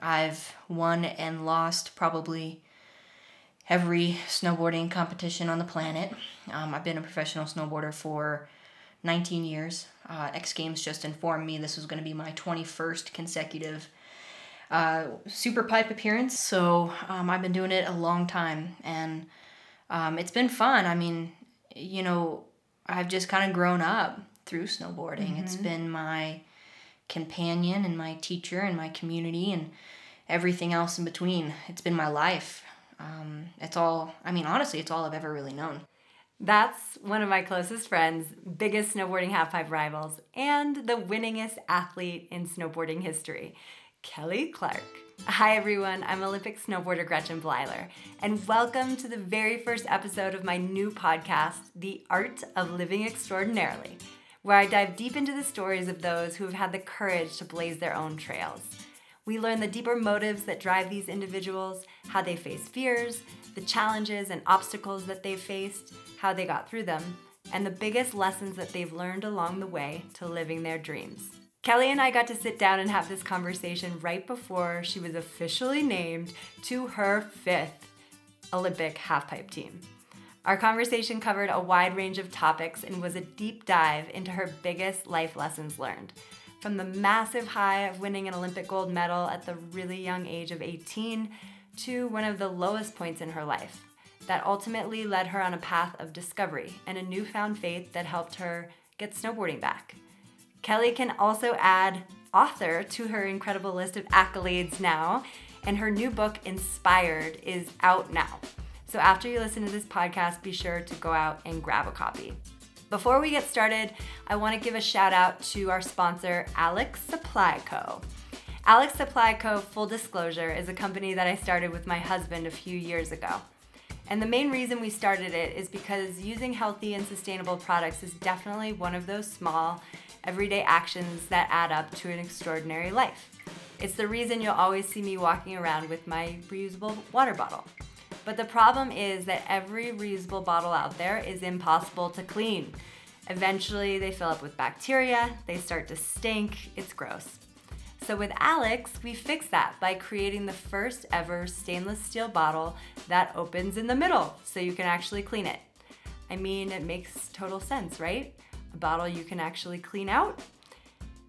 I've won and lost probably every snowboarding competition on the planet. Um, I've been a professional snowboarder for 19 years. Uh, X Games just informed me this was going to be my 21st consecutive uh, super pipe appearance. So um, I've been doing it a long time and um, it's been fun. I mean, you know, I've just kind of grown up through snowboarding. Mm-hmm. It's been my companion and my teacher and my community and everything else in between. It's been my life. Um, it's all, I mean, honestly, it's all I've ever really known. That's one of my closest friends, biggest snowboarding halfpipe rivals, and the winningest athlete in snowboarding history, Kelly Clark. Hi everyone, I'm Olympic snowboarder Gretchen Bleiler, and welcome to the very first episode of my new podcast, The Art of Living Extraordinarily, where I dive deep into the stories of those who have had the courage to blaze their own trails. We learn the deeper motives that drive these individuals, how they face fears, the challenges and obstacles that they've faced, how they got through them, and the biggest lessons that they've learned along the way to living their dreams. Kelly and I got to sit down and have this conversation right before she was officially named to her fifth Olympic halfpipe team. Our conversation covered a wide range of topics and was a deep dive into her biggest life lessons learned. From the massive high of winning an Olympic gold medal at the really young age of 18 to one of the lowest points in her life that ultimately led her on a path of discovery and a newfound faith that helped her get snowboarding back. Kelly can also add author to her incredible list of accolades now, and her new book, Inspired, is out now. So after you listen to this podcast, be sure to go out and grab a copy. Before we get started, I want to give a shout out to our sponsor, Alex Supply Co. Alex Supply Co. Full disclosure is a company that I started with my husband a few years ago. And the main reason we started it is because using healthy and sustainable products is definitely one of those small, everyday actions that add up to an extraordinary life. It's the reason you'll always see me walking around with my reusable water bottle. But the problem is that every reusable bottle out there is impossible to clean. Eventually, they fill up with bacteria, they start to stink, it's gross. So with Alex, we fix that by creating the first ever stainless steel bottle that opens in the middle so you can actually clean it. I mean, it makes total sense, right? A bottle you can actually clean out.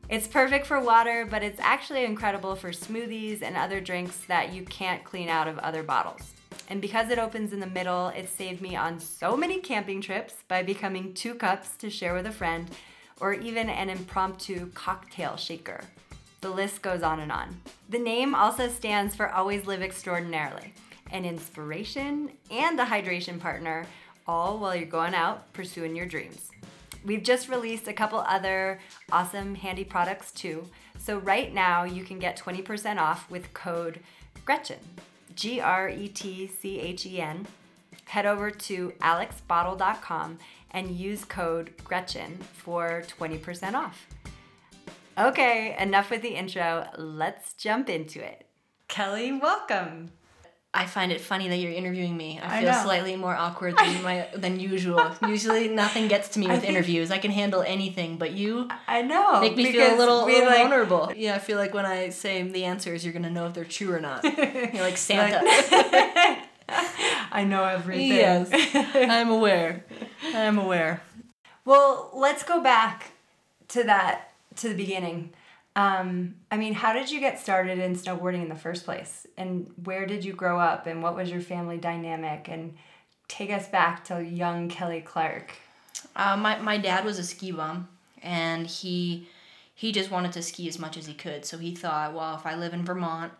It's perfect for water, but it's actually incredible for smoothies and other drinks that you can't clean out of other bottles. And because it opens in the middle, it saved me on so many camping trips by becoming two cups to share with a friend or even an impromptu cocktail shaker. The list goes on and on. The name also stands for Always Live Extraordinarily, an inspiration and a hydration partner, all while you're going out pursuing your dreams. We've just released a couple other awesome handy products too. So right now you can get 20% off with code Gretchen, G R E T C H E N. Head over to alexbottle.com and use code Gretchen for 20% off. Okay, enough with the intro. Let's jump into it. Kelly, welcome. I find it funny that you're interviewing me. I feel slightly more awkward than my than usual. Usually, nothing gets to me with I interviews. I can handle anything, but you, I know, make me feel a little, little like, vulnerable. Yeah, I feel like when I say the answers, you're gonna know if they're true or not. you're like Santa. I know everything. Yes, I'm aware. I'm aware. Well, let's go back to that to the beginning. Um, I mean, how did you get started in snowboarding in the first place? And where did you grow up? And what was your family dynamic? And take us back to young Kelly Clark. Uh, my, my dad was a ski bum, and he he just wanted to ski as much as he could. So he thought, well, if I live in Vermont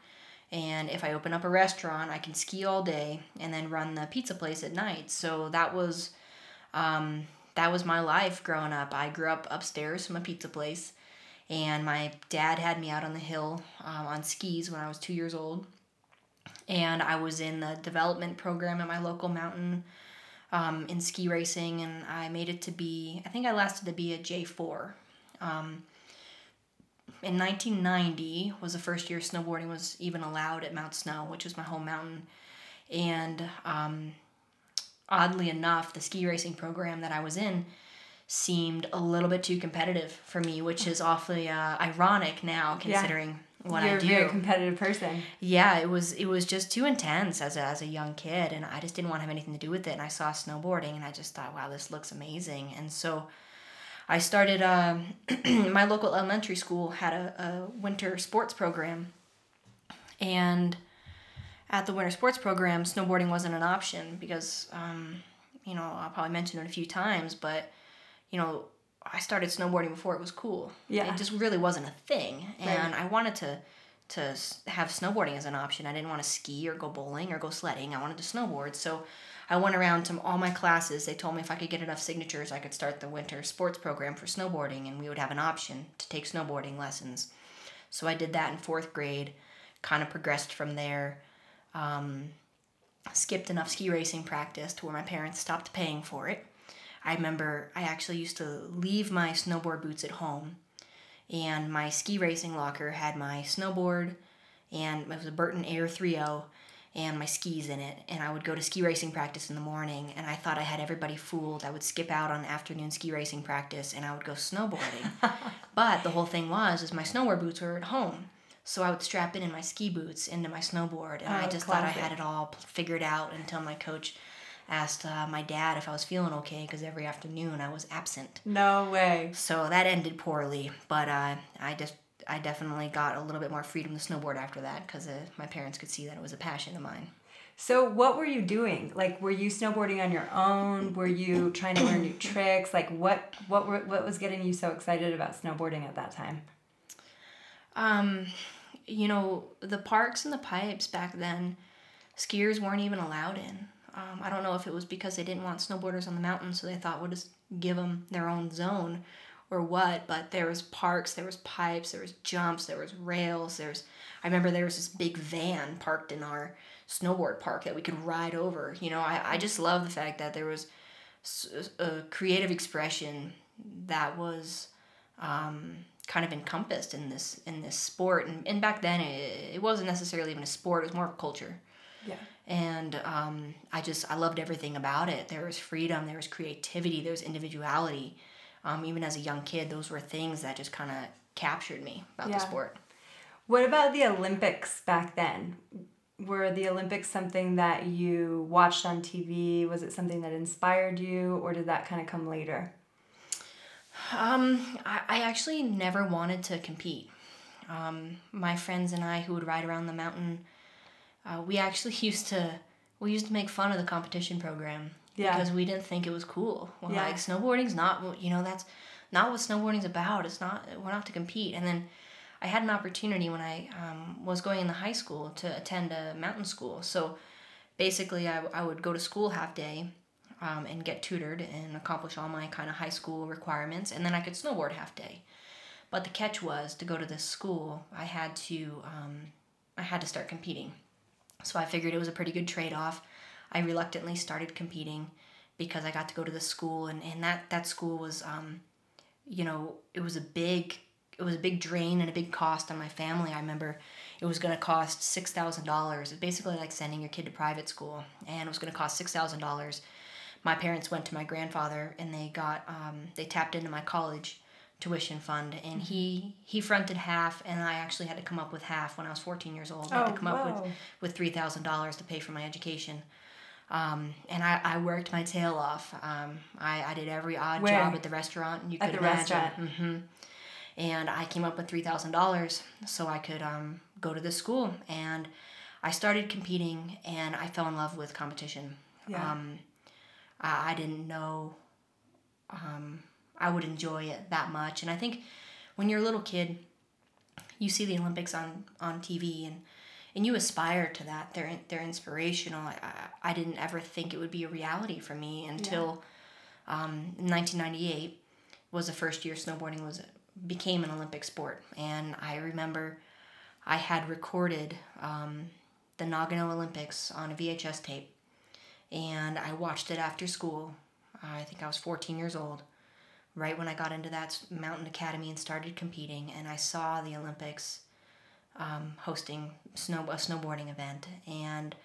and if I open up a restaurant, I can ski all day and then run the pizza place at night. So that was um, that was my life growing up. I grew up upstairs from a pizza place and my dad had me out on the hill um, on skis when I was two years old. And I was in the development program at my local mountain um, in ski racing, and I made it to be, I think I lasted to be a J4. Um, in 1990 was the first year snowboarding was even allowed at Mount Snow, which was my home mountain. And um, oddly enough, the ski racing program that I was in seemed a little bit too competitive for me, which is awfully uh, ironic now considering what You're I do. a very competitive person. yeah, it was it was just too intense as a, as a young kid, and I just didn't want to have anything to do with it. And I saw snowboarding, and I just thought, wow, this looks amazing. And so, I started. Um, my local elementary school had a, a winter sports program, and at the winter sports program, snowboarding wasn't an option because, um, you know, I'll probably mention it a few times, but you know, I started snowboarding before it was cool. Yeah. It just really wasn't a thing. And Right. I wanted to to have snowboarding as an option. I didn't want to ski or go bowling or go sledding. I wanted to snowboard. So I went around to all my classes. They told me if I could get enough signatures, I could start the winter sports program for snowboarding and we would have an option to take snowboarding lessons. So I did that in fourth grade, kind of progressed from there. Um, skipped enough ski racing practice to where my parents stopped paying for it. I remember I actually used to leave my snowboard boots at home, and my ski racing locker had my snowboard, and it was a Burton Air 3.0, and my skis in it. And I would go to ski racing practice in the morning, and I thought I had everybody fooled. I would skip out on afternoon ski racing practice, and I would go snowboarding. but the whole thing was, is my snowboard boots were at home. So I would strap in in my ski boots into my snowboard, and I Oh, just thought I had it all figured out until my coach asked uh, my dad if I was feeling okay because every afternoon I was absent. No way. So that ended poorly, but uh, I just I definitely got a little bit more freedom to snowboard after that because uh, my parents could see that it was a passion of mine. So what were you doing? Like were you snowboarding on your own? Were you trying to learn new tricks? Like what what were what was getting you so excited about snowboarding at that time? Um, you know, the parks and the pipes back then, skiers weren't even allowed in. Um, I don't know if it was because they didn't want snowboarders on the mountain, so they thought we'll just give them their own zone or what, but there was parks, there was pipes, there was jumps, there was rails, there's I remember there was this big van parked in our snowboard park that we could ride over. You know, I, I just love the fact that there was a creative expression that was um, kind of encompassed in this in this sport and, and back then it, it wasn't necessarily even a sport it was more of a culture Yeah. and um, i just i loved everything about it there was freedom there was creativity there was individuality um, even as a young kid those were things that just kind of captured me about Yeah. the sport What about the Olympics back then? Were the Olympics something that you watched on TV? Was it something that inspired you or did that kind of come later? Um, I, I actually never wanted to compete. Um, my friends and I who would ride around the mountain, uh, we actually used to we used to make fun of the competition program Yeah. because we didn't think it was cool. Well, Yeah. Like snowboarding's not you know that's not what snowboarding's about. It's not we're not to compete. And then I had an opportunity when I um, was going into high school to attend a mountain school. So basically, I, I would go to school half day um, and get tutored and accomplish all my kind of high school requirements, and then I could snowboard half day. But the catch was to go to this school, I had to um, I had to start competing. So I figured it was a pretty good trade off. I reluctantly started competing because I got to go to the school, and, and that that school was, um, you know, it was a big it was a big drain and a big cost on my family. I remember it was going to cost six thousand dollars. It's basically like sending your kid to private school, and it was going to cost six thousand dollars. My parents went to my grandfather and they got um, they tapped into my college tuition fund, and he he fronted half, and I actually had to come up with half when I was fourteen years old. I had Oh, to come up with with three thousand dollars to pay for my education. Um, and I, I worked my tail off. Um, I, I did every odd Where? job at the restaurant you At could the imagine. restaurant. hmm And I came up with three thousand dollars so I could um, go to this school. And I started competing, and I fell in love with competition. Yeah. Um, I, I didn't know um, I would enjoy it that much. And I think when you're a little kid, you see the Olympics on, on TV and, and you aspire to that. They're, they're inspirational. I, I, I didn't ever think it would be a reality for me until um, 1998 was the first year snowboarding was became an Olympic sport. And I remember I had recorded um, the Nagano Olympics on a VHS tape and I watched it after school. I think I was 14 years old, right when I got into that mountain academy and started competing, and I saw the Olympics um, hosting snow a snowboarding event, and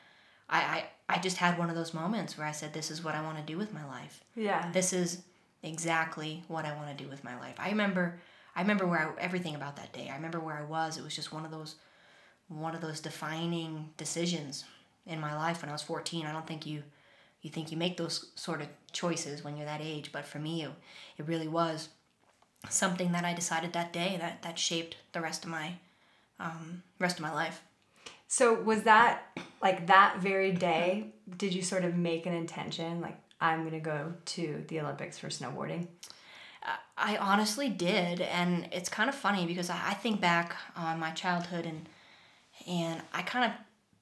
I, I I just had one of those moments where I said, "This is what I want to do with my life. Yeah. This is exactly what I want to do with my life." I remember I remember where I, everything about that day. I remember where I was. It was just one of those one of those defining decisions in my life when I was 14. I don't think you you think you make those sort of choices when you're that age, but for me it, it really was something that I decided that day that that shaped the rest of my um, rest of my life. So was that like that very day? Did you sort of make an intention like I'm gonna go to the Olympics for snowboarding? I honestly did, and it's kind of funny because I, I think back on my childhood and and I kind of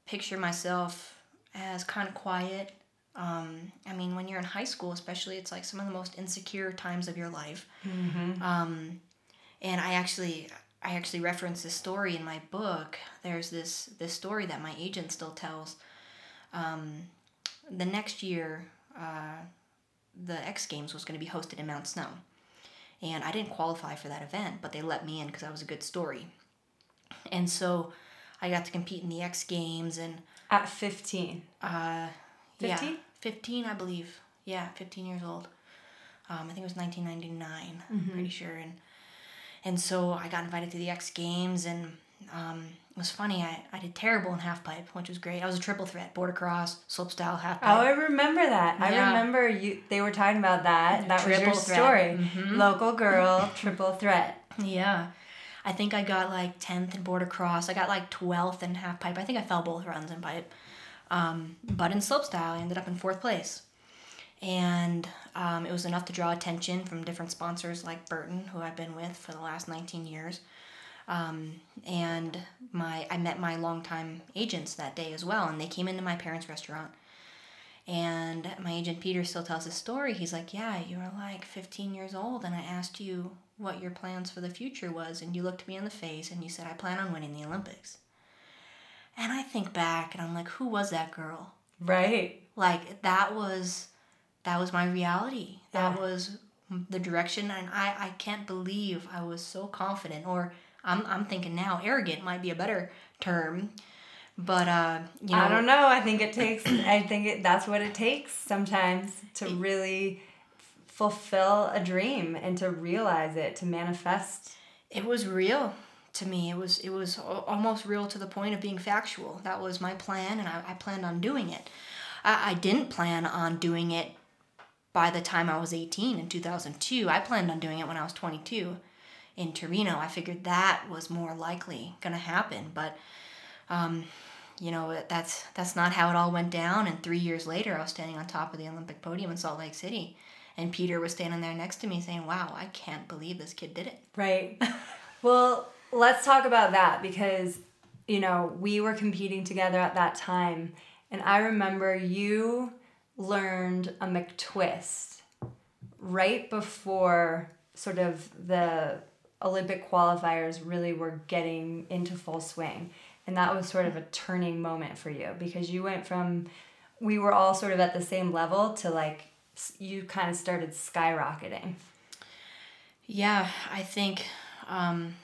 picture myself as kind of quiet. Um, I mean, when you're in high school, especially, it's like some of the most insecure times of your life. Mm-hmm. Um, and I actually, I actually reference this story in my book. There's this this story that my agent still tells. Um, the next year, uh, the X Games was going to be hosted in Mount Snow, and I didn't qualify for that event, but they let me in because I was a good story. And so, I got to compete in the X Games and at fifteen. Uh, 15? Yeah, fifteen, I believe. Yeah, fifteen years old. Um, I think it was nineteen ninety nine. Mm-hmm. Pretty sure and and so I got invited to the X Games, and um, it was funny. I, I did terrible in half pipe, which was great. I was a triple threat, boarder cross, slope style half pipe. Oh, I remember that. Yeah. I remember you. They were talking about that. That triple was your threat. story. Mm-hmm. Local girl, triple threat. Yeah. I think I got like 10th in boarder cross. I got like 12th in half pipe. I think I fell both runs in pipe. Um, but in slope style, I ended up in fourth place and um, it was enough to draw attention from different sponsors like Burton, who I've been with for the last 19 years. Um, and my I met my longtime agents that day as well, and they came into my parents' restaurant. And my agent Peter still tells his story. He's like, "Yeah, you were like 15 years old, and I asked you what your plans for the future was, and you looked me in the face and you said, I plan on winning the Olympics." And I think back, and I'm like, "Who was that girl?" Right. Like that was that was my reality. That yeah. was the direction, and I, I can't believe I was so confident. Or I'm, I'm thinking now, arrogant might be a better term. But uh, you know, I don't know. I think it takes. I think it, that's what it takes sometimes to really fulfill a dream and to realize it, to manifest. It was real to me. It was it was almost real to the point of being factual. That was my plan, and I, I planned on doing it. I, I didn't plan on doing it by the time I was 18 in 2002. I planned on doing it when I was 22 in Torino. I figured that was more likely going to happen, but um, you know that's that's not how it all went down. And three years later, I was standing on top of the Olympic podium in Salt Lake City, and Peter was standing there next to me saying, "Wow, I can't believe this kid did it." Right. well, let's talk about that because you know we were competing together at that time, and I remember you learned a McTwist right before sort of the Olympic qualifiers really were getting into full swing. And that was sort of a turning moment for you because you went from, we were all sort of at the same level to like, you kind of started skyrocketing. Yeah, I think um,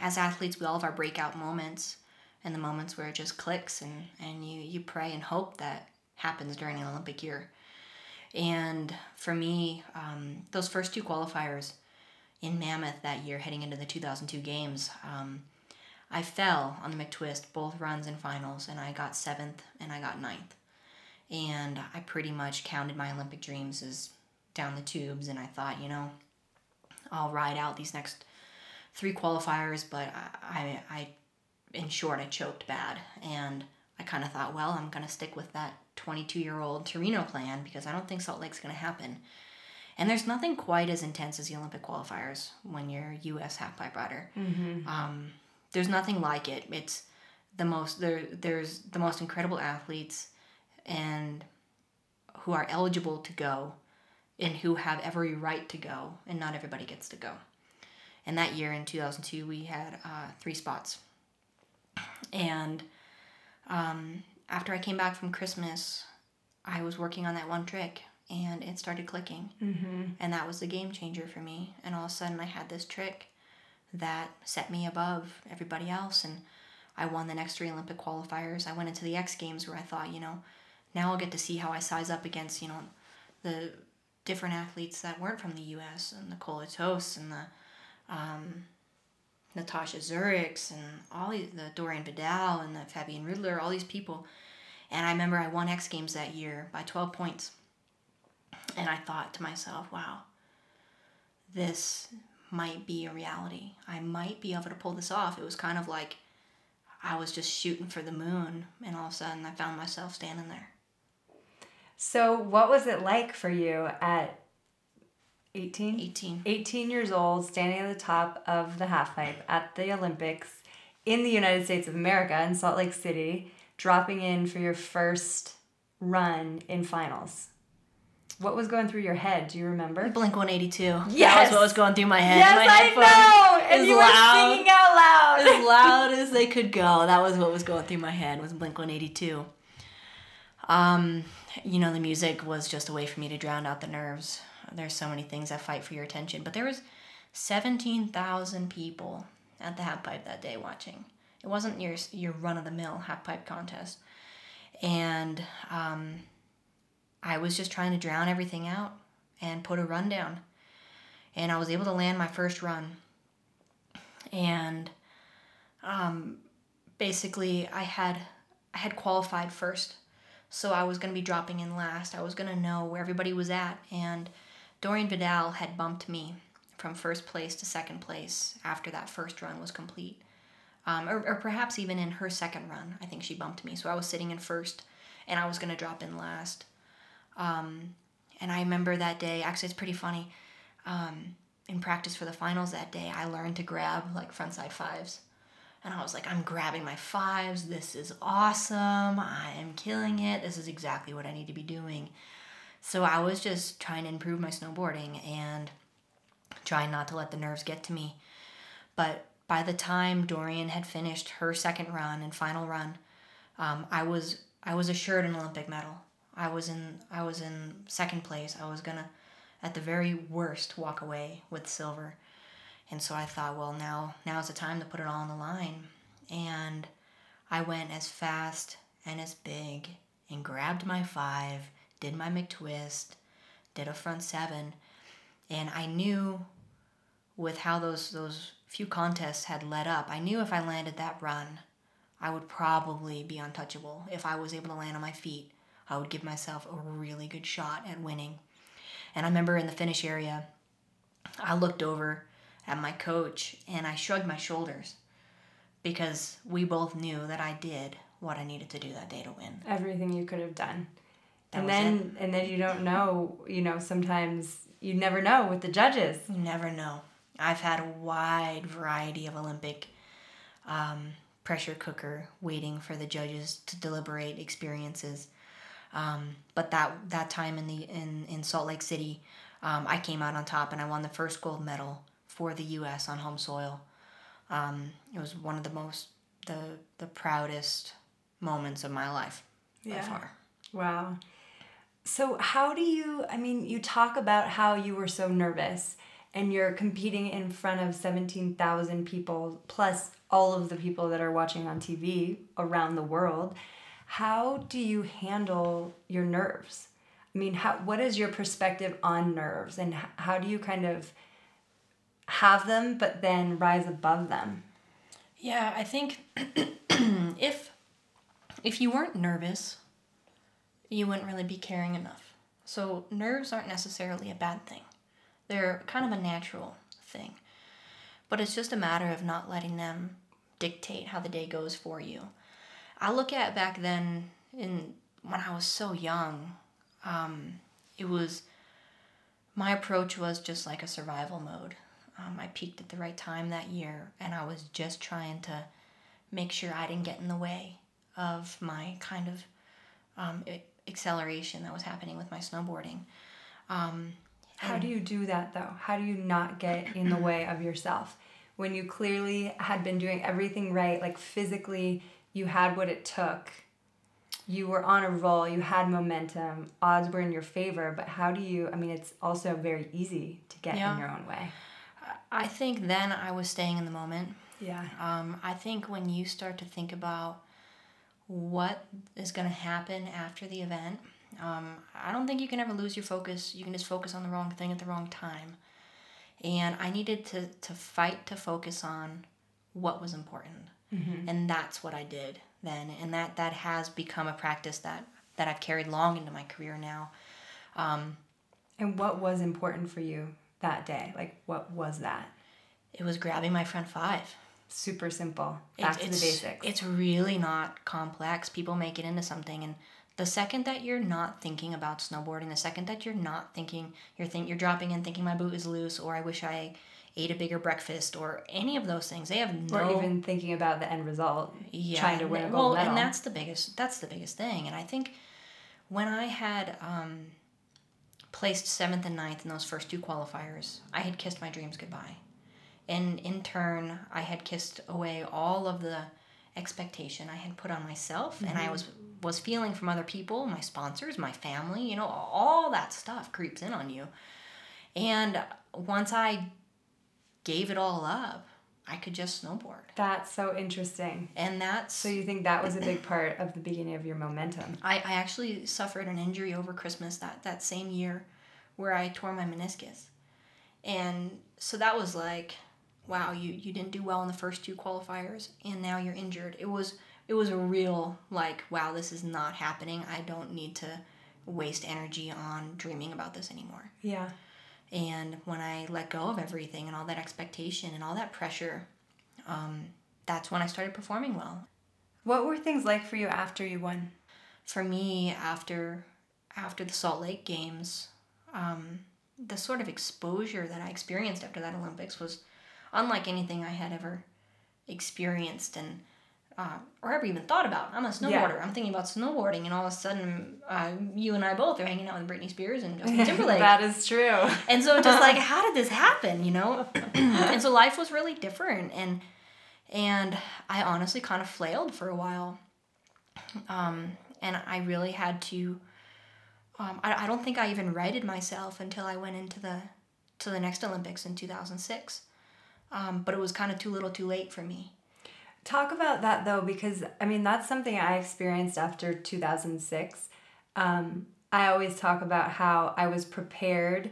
as athletes, we all have our breakout moments and the moments where it just clicks and, and you, you pray and hope that happens during an Olympic year. And for me, um, those first two qualifiers in Mammoth that year, heading into the 2002 games, um, I fell on the McTwist both runs and finals, and I got seventh and I got ninth. And I pretty much counted my Olympic dreams as down the tubes, and I thought, you know, I'll ride out these next three qualifiers, but I, I, I in short, I choked bad, and I kind of thought, well, I'm gonna stick with that 22 year old Torino plan because I don't think Salt Lake's going to happen. And there's nothing quite as intense as the Olympic qualifiers when you're U.S. half pipe rider. Mm-hmm. Um, there's nothing like it. It's the most there. There's the most incredible athletes, and who are eligible to go, and who have every right to go, and not everybody gets to go. And that year in 2002, we had uh, three spots, and um, after I came back from Christmas, I was working on that one trick and it started clicking. Mm-hmm. And that was the game changer for me. And all of a sudden, I had this trick that set me above everybody else. And I won the next three Olympic qualifiers. I went into the X Games where I thought, you know, now I'll get to see how I size up against, you know, the different athletes that weren't from the U.S. and the Cola and the um, Natasha Zureks and all the Doriane Vidal and the Fabienne Reuteler, all these people. And I remember I won X Games that year by 12 points. And I thought to myself, wow, this might be a reality. I might be able to pull this off. It was kind of like I was just shooting for the moon, and all of a sudden I found myself standing there. So, what was it like for you at 18? 18. 18 years old, standing at the top of the halfpipe at the Olympics in the United States of America in Salt Lake City, dropping in for your first run in finals? What was going through your head? Do you remember? Blink 182. That Yes. was what was going through my head. Yes, my I know. And as you were loud- singing out loud. as loud as they could go. That was what was going through my head was Blink 182. Um, you know, the music was just a way for me to drown out the nerves. There's so many things that fight for your attention, but there was 17,000 people at the half pipe that day watching. It wasn't your your run of the mill half pipe contest, and um, I was just trying to drown everything out and put a run down, and I was able to land my first run. And um, basically I had I had qualified first. So I was going to be dropping in last. I was going to know where everybody was at and Doriane Vidal had bumped me from first place to second place after that first run was complete. Um, or, or perhaps even in her second run, I think she bumped me. So I was sitting in first and I was going to drop in last. Um, and I remember that day, actually, it's pretty funny. Um, in practice for the finals that day, I learned to grab like frontside fives. And I was like, I'm grabbing my fives. This is awesome. I am killing it. This is exactly what I need to be doing. So I was just trying to improve my snowboarding and trying not to let the nerves get to me. But by the time Doriane had finished her second run and final run, um, I was I was assured an Olympic medal. I was in I was in second place. I was gonna, at the very worst, walk away with silver. And so I thought, well, now now's the time to put it all on the line. And I went as fast and as big and grabbed my five, did my McTwist, did a front seven, and I knew with how those those few contests had led up, I knew if I landed that run, I would probably be untouchable. If I was able to land on my feet, I would give myself a really good shot at winning. And I remember in the finish area, I looked over at my coach and I shrugged my shoulders because we both knew that I did what I needed to do that day to win. Everything you could have done. That and then and then you don't know, you know, sometimes you never know with the judges. You never know. I've had a wide variety of Olympic um, pressure cooker waiting for the judges to deliberate experiences. Um, but that that time in the in, in Salt Lake City, um, I came out on top and I won the first gold medal for the U.S. on home soil. Um, it was one of the most the the proudest moments of my life by far. Wow. So, how do you, I mean, you talk about how you were so nervous and you're competing in front of 17,000 people, plus all of the people that are watching on TV around the world. How do you handle your nerves? I mean, how, what is your perspective on nerves and how do you kind of have them but then rise above them? Yeah, I think if if you weren't nervous, you wouldn't really be caring enough. So nerves aren't necessarily a bad thing. They're kind of a natural thing. But it's just a matter of not letting them dictate how the day goes for you. I look at back then in when I was so young, um, it was my approach was just like a survival mode. Um, I peaked at the right time that year, and I was just trying to make sure I didn't get in the way of my kind of um, a- acceleration that was happening with my snowboarding. Um, How do you do that though? How do you not get in the way of yourself? When you clearly had been doing everything right, like physically, you had what it took. You were on a roll, you had momentum, odds were in your favor, but how do you, I mean, it's also very easy to get Yeah. in your own way. I think then I was staying in the moment. Yeah. Um, I think when you start to think about what is going to happen after the event, um, I don't think you can ever lose your focus. You can just focus on the wrong thing at the wrong time. And I needed to, to fight to focus on what was important. Mm-hmm. And that's what I did then. And that, that has become a practice that, that I've carried long into my career now. Um, And what was important for you that day? Like, what was that? it was grabbing my front five. Super simple. Back to the it's, basics. It's really not complex. People make it into something, and the second that you're not thinking about snowboarding, the second that you're not thinking, you're think you're dropping in thinking my boot is loose, or I wish I ate a bigger breakfast, or any of those things, they have no. or even thinking about the end result, yeah, trying to win a gold well, medal. and that's the biggest. That's the biggest thing, and I think when I had um, placed seventh and ninth in those first two qualifiers, I had kissed my dreams goodbye. And in turn, I had kissed away all of the expectation I had put on myself and I mm-hmm. was was feeling from other people, my sponsors, my family, you know, all that stuff creeps in on you. And once I gave it all up, I could just snowboard. That's so interesting. And that's So you think that was a big part of the beginning of your momentum? I, I actually suffered an injury over Christmas that, that same year where I tore my meniscus. And so that was like, wow, you, you didn't do well in the first two qualifiers and now you're injured. It was it was a real like, wow, this is not happening. I don't need to waste energy on dreaming about this anymore. Yeah. And when I let go of everything and all that expectation and all that pressure, um, that's when I started performing well. What were things like for you after you won? for me after after the Salt Lake Games, um, the sort of exposure that I experienced after that Olympics was unlike anything I had ever experienced and uh, or ever even thought about. I'm a snowboarder. I'm thinking about snowboarding, and all of a sudden, uh, you and I both are hanging out with Britney Spears and Justin Timberlake. that is true. And so just like how did this happen, you know? and so life was really different and and I honestly kind of flailed for a while. Um, and I really had to um, I, I don't think I even righted myself until I went into the to the next Olympics in 2006. Um, but it was kind of too little too late for me. Talk about that though, because I mean, that's something I experienced after 2006. Um, I always talk about how I was prepared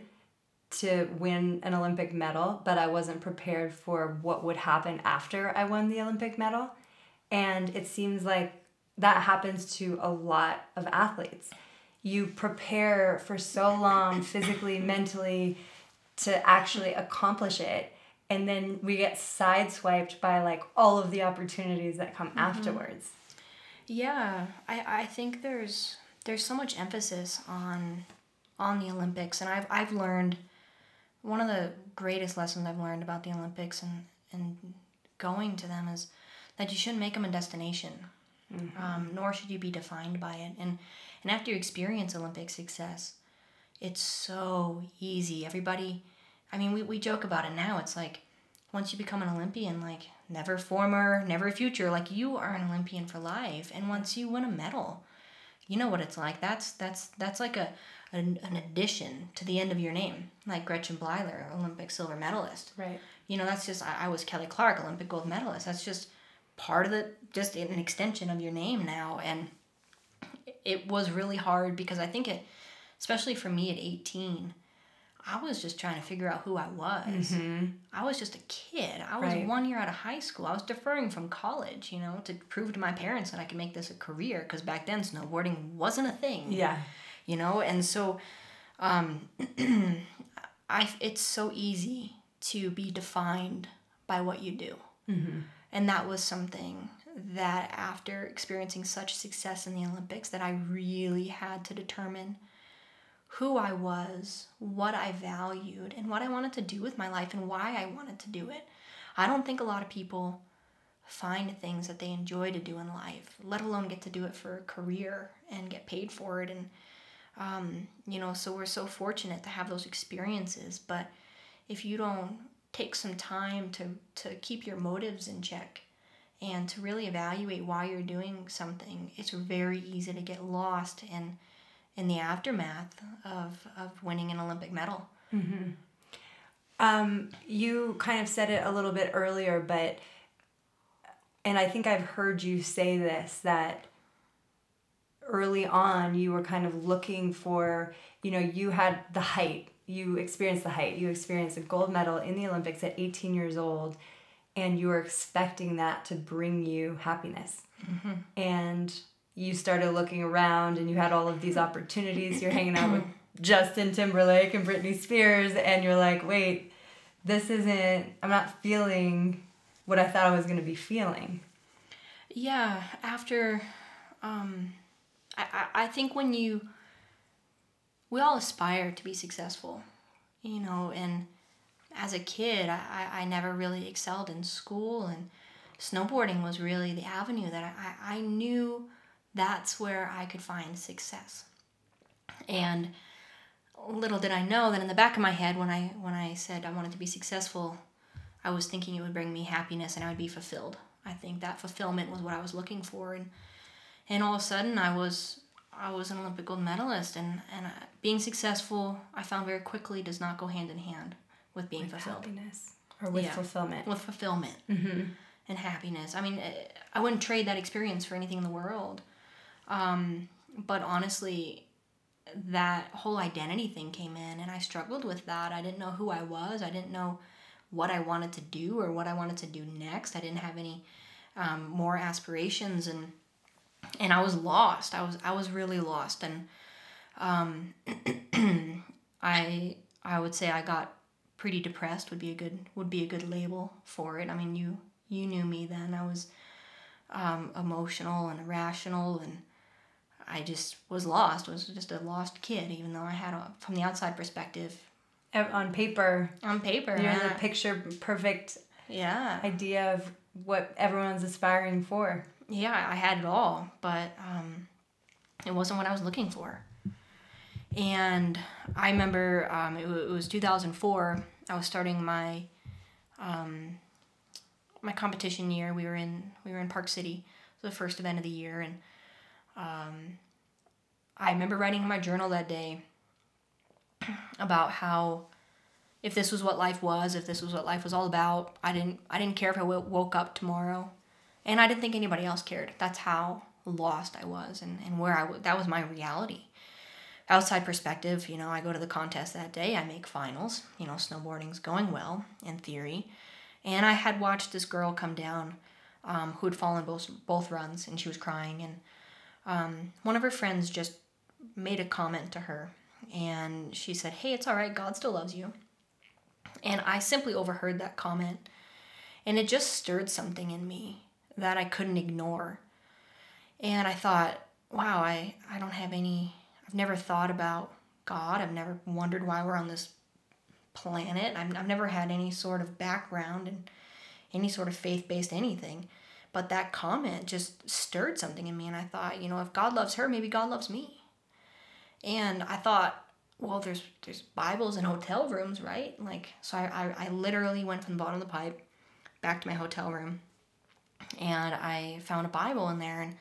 to win an Olympic medal, but I wasn't prepared for what would happen after I won the Olympic medal. And it seems like that happens to a lot of athletes. You prepare for so long, physically, mentally, to actually accomplish it and then we get sideswiped by like all of the opportunities that come afterwards Yeah, I, I think there's there's so much emphasis on on the Olympics, and I've I've learned one of the greatest lessons I've learned about the Olympics and and going to them is that you shouldn't make them a destination, um, nor should you be defined by it. And and after you experience Olympic success, it's so easy. Everybody, I mean, we, we joke about it now. It's like once you become an Olympian, like never former, never future, like you are an Olympian for life. And once you win a medal, you know what it's like. That's that's that's like a an, an addition to the end of your name, like Gretchen Bleiler, Olympic silver medalist. right You know, that's just I, I was Kelly Clark, Olympic gold medalist. That's just part of the just an extension of your name now, and it was really hard because I think it, especially for me at eighteen. I was just trying to figure out who I was. I was just a kid. I was Right. one year out of high school. I was deferring from college, you know, to prove to my parents that I could make this a career because back then snowboarding wasn't a thing yeah you know and so um i it's so easy to be defined by what you do and that was something that after experiencing such success in the olympics that i really had to determine who i was what i valued and what i wanted to do with my life and why i wanted to do it. I don't think a lot of people find things that they enjoy to do in life let alone get to do it for a career and get paid for it. And um, you know so we're so fortunate to have those experiences. But if you don't take some time to to keep your motives in check and to really evaluate why you're doing something it's very easy to get lost in in the aftermath of of winning an olympic medal um, you kind of said it a little bit earlier but and i think i've heard you say this that early on you were kind of looking for you know you had the height you experienced the height. You experienced a gold medal in the Olympics at 18 years old, and you were expecting that to bring you happiness. Mm-hmm. And you started looking around, and you had all of these opportunities. You're hanging out with Justin Timberlake and Britney Spears, and you're like, wait, this isn't, I'm not feeling what I thought I was going to be feeling. Yeah, after, um, I, I, think when you, we all aspire to be successful, you know, and as a kid, I, I, I never really excelled in school, and snowboarding was really the avenue that I, I knew that's where I could find success. And little did I know that in the back of my head, when I when I said I wanted to be successful, I was thinking it would bring me happiness and I would be fulfilled. I think that fulfillment was what I was looking for, and and all of a sudden I was I was an Olympic gold medalist, and and uh, being successful I found very quickly does not go hand in hand with being with fulfilled. happiness or with Yeah. fulfillment. With fulfillment Mm-hmm. and happiness. I mean, eh, I wouldn't trade that experience for anything in the world. Um, but honestly, that whole identity thing came in, and I struggled with that. I didn't know who I was. I didn't know what I wanted to do or what I wanted to do next. I didn't have any um, more aspirations, and and I was lost. I was I was really lost, and um, I I would say I got pretty depressed. Would be a good would be a good label for it. I mean, you you knew me then. I was um, emotional and irrational, and I just was lost. Was just a lost kid, even though I had a from the outside perspective On paper, on paper. you're I- the picture perfect yeah, idea of what everyone's aspiring for. yeah, I had it all, but um, it wasn't what I was looking for. And I remember um, it, wa- it was 2004. I was starting my um, my competition year. We were in we were in Park City. It was the first event of the year, and um, I remember writing in my journal that day about how if this was what life was, if this was what life was all about, I didn't I didn't care if I w- woke up tomorrow, and I didn't think anybody else cared. That's how lost I was, and and where I w- that was my reality. Outside perspective, you know, I go to the contest that day. I make finals. You know, snowboarding's going well in theory, and I had watched this girl come down, um, who had fallen both both runs, and she was crying, and um, one of her friends just made a comment to her, and she said, "Hey, it's all right. God still loves you." And I simply overheard that comment, and it just stirred something in me that I couldn't ignore. And I thought, wow, I, I don't have any, I've never thought about God. I've never wondered why we're on this planet. I've, I've never had any sort of background and any sort of faith based anything. But that comment just stirred something in me, and I thought, you know, if God loves her, maybe God loves me. And I thought, well, there's there's Bibles in hotel rooms, right? Like, so I, I, I literally went from the bottom of the pipe back to my hotel room, and I found a Bible in there, and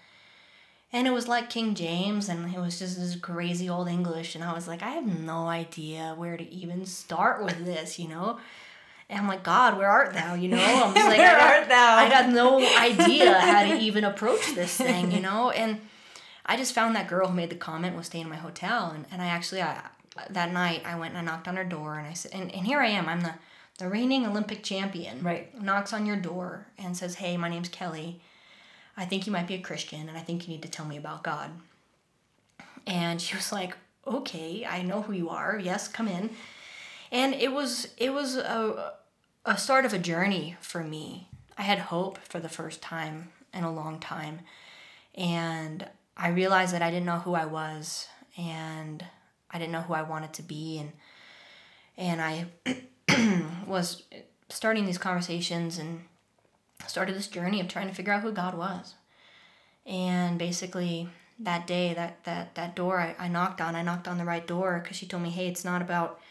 and it was like King James, and it was just this crazy old English, and I was like, I have no idea where to even start with this, you know. And I'm like, God, where art thou? You know, I'm just like, Where I got, art thou? I got no idea how to even approach this thing, you know. And I just found that girl who made the comment was staying in my hotel, and, and I actually, I, that night, I went and I knocked on her door, and I said, and, and here I am, I'm the, the reigning Olympic champion. Right. Knocks on your door and says, Hey, my name's Kelly. I think you might be a Christian, and I think you need to tell me about God. And she was like, Okay, I know who you are. Yes, come in. And it was it was a, a start of a journey for me. I had hope for the first time in a long time. And I realized that I didn't know who I was and I didn't know who I wanted to be and and I was starting these conversations and started this journey of trying to figure out who God was. And basically that day that that that door I, I knocked on, I knocked on the right door because she told me, hey, it's not about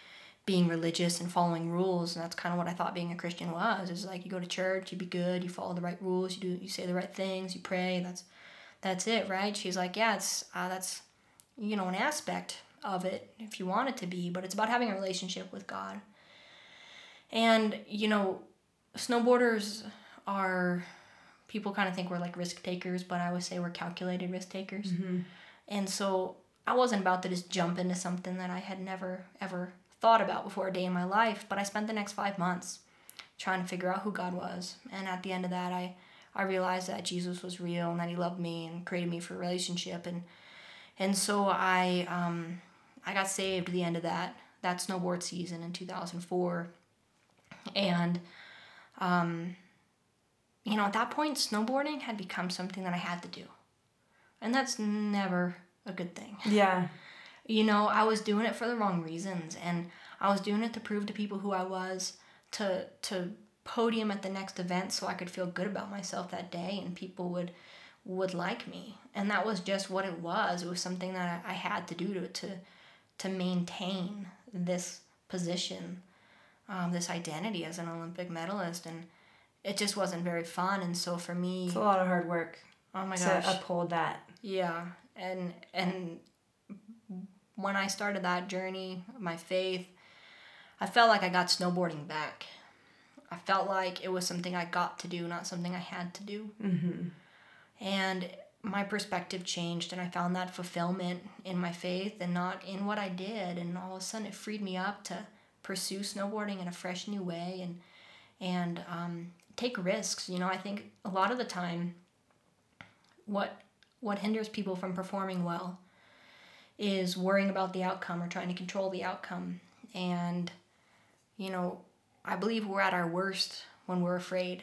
being religious and following rules and that's kind of what I thought being a Christian was. It's like you go to church, you be good, you follow the right rules, you do you say the right things, you pray, that's that's it, right? She's like, yeah, it's uh, that's you know an aspect of it if you want it to be, but it's about having a relationship with God. And you know, snowboarders are people kind of think we're like risk takers, but I would say we're calculated risk takers. Mm-hmm. And so I wasn't about to just jump into something that I had never ever thought about before a day in my life. But I spent the next five months trying to figure out who God was. And at the end of that, I, I realized that Jesus was real and that He loved me and created me for a relationship. And and so I um, I got saved at the end of that that snowboard season in 2004. And um, you know, at that point, snowboarding had become something that I had to do. And that's never a good thing. Yeah. You know, I was doing it for the wrong reasons and I was doing it to prove to people who I was, to to podium at the next event so I could feel good about myself that day and people would would like me. And that was just what it was. It was something that I had to do to to to maintain this position, um, this identity as an Olympic medalist and it just wasn't very fun and so for me It's a lot of hard work oh my gosh. to uphold that. yeah, and and when I started that journey, my faith, I felt like I got snowboarding back. I felt like it was something I got to do, not something I had to do. Mm-hmm. And my perspective changed, and I found that fulfillment in my faith and not in what I did. And all of a sudden, it freed me up to pursue snowboarding in a fresh new way and and um, take risks. You know, I think a lot of the time, what what hinders people from performing well is worrying about the outcome or trying to control the outcome. And, you know, I believe we're at our worst when we're afraid.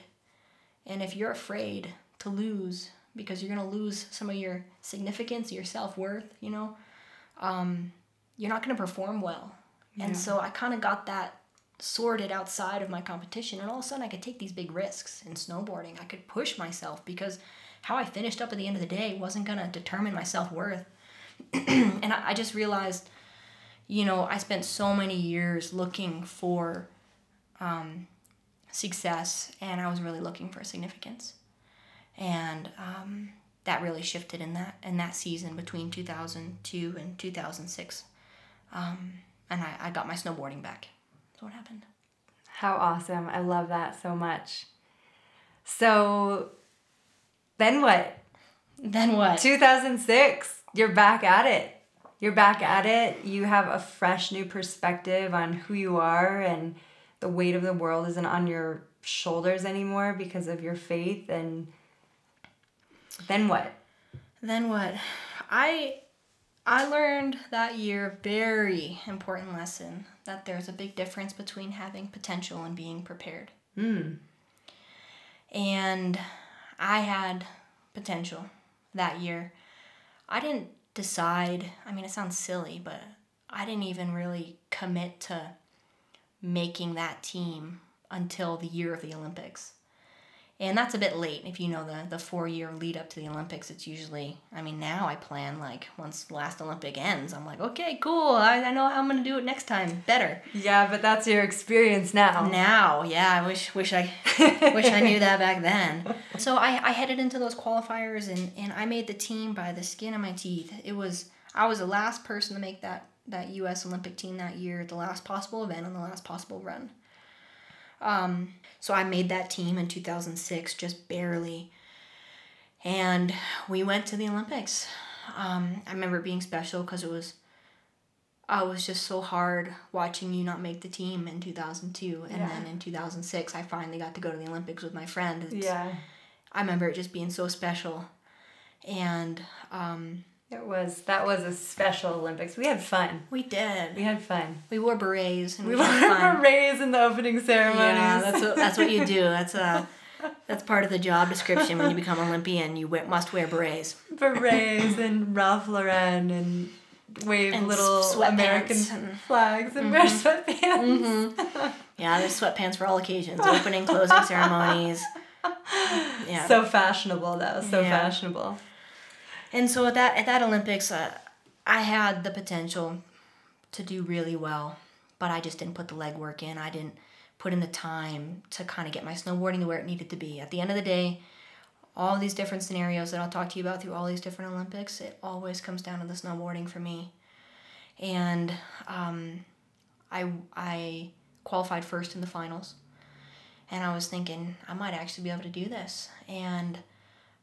And if you're afraid to lose because you're going to lose some of your significance, your self worth, you know, um, you're not going to perform well. Yeah. And so I kind of got that sorted outside of my competition. And all of a sudden, I could take these big risks in snowboarding. I could push myself because how I finished up at the end of the day wasn't going to determine my self worth. and I, I just realized, you know, I spent so many years looking for um, success and I was really looking for significance. And um, that really shifted in that in that season between 2002 and 2006. Um, and I, I got my snowboarding back. That's what happened. How awesome. I love that so much. So then what? Then what? 2006, you're back at it. You're back at it. You have a fresh new perspective on who you are, and the weight of the world isn't on your shoulders anymore because of your faith. And then what? Then what? I I learned that year a very important lesson that there's a big difference between having potential and being prepared. Hmm. And I had potential that year. I didn't decide, I mean, it sounds silly, but I didn't even really commit to making that team until the year of the Olympics. And that's a bit late if you know the, the four year lead up to the Olympics. It's usually, I mean, now I plan like once the last Olympic ends, I'm like, okay, cool. I, I know how I'm going to do it next time better. Yeah, but that's your experience now. Now, yeah, I wish wish I wish I knew that back then. So I, I headed into those qualifiers and, and I made the team by the skin of my teeth. It was I was the last person to make that that U.S. Olympic team that year, the last possible event on the last possible run. Um, so I made that team in 2006, just barely. And we went to the Olympics. Um, I remember it being special because it was, I was just so hard watching you not make the team in 2002. And Yeah. then in 2006, I finally got to go to the Olympics with my friend. It's- Yeah, I remember it just being so special. And um, it was. That was a special Olympics. We had fun. we did. We had fun. We wore berets and We we, had fun. berets in the opening ceremonies. Yeah, that's what that's what you do. That's uh that's part of the job description when you become Olympian. You wear, must wear berets berets and Ralph Lauren and wave And little American and- flags and wear sweatpants. Mm-hmm. Yeah, there's sweatpants for all occasions, opening, closing ceremonies. Yeah. So fashionable though, so Yeah. fashionable. And so at that at that Olympics, uh, I had the potential to do really well, but I just didn't put the legwork in. I didn't put in the time to kind of get my snowboarding to where it needed to be. At the end of the day, all these different scenarios that I'll talk to you about through all these different Olympics, it always comes down to the snowboarding for me. And um, I I qualified first in the finals, and I was thinking I might actually be able to do this. And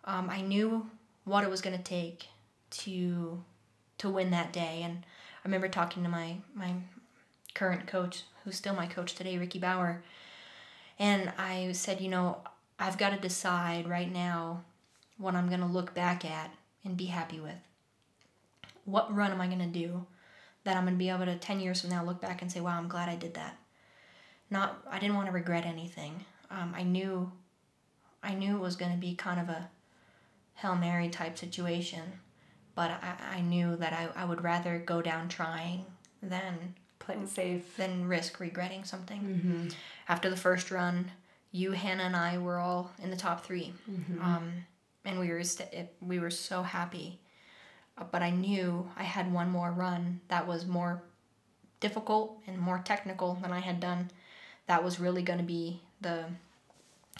um, I knew what it was going to take to to win that day. And I remember talking to my my current coach, who's still my coach today, Ricky Bower. And I said, you know, I've got to decide right now what I'm going to look back at and be happy with. What run am I going to do that I'm going to be able to 10 years from now look back and say, wow, I'm glad I did that. Not, I didn't want to regret anything. Um, I knew, I knew it was going to be kind of a Hail Mary type situation, but I, I knew that I, I would rather go down trying than playing safe. than risk regretting something. Mm-hmm. After the first run, you, Hannah, and I were all in the top 3 Mm-hmm. um, and we were st- it, we were so happy. Uh, But I knew I had one more run that was more difficult and more technical than I had done. That was really going to be the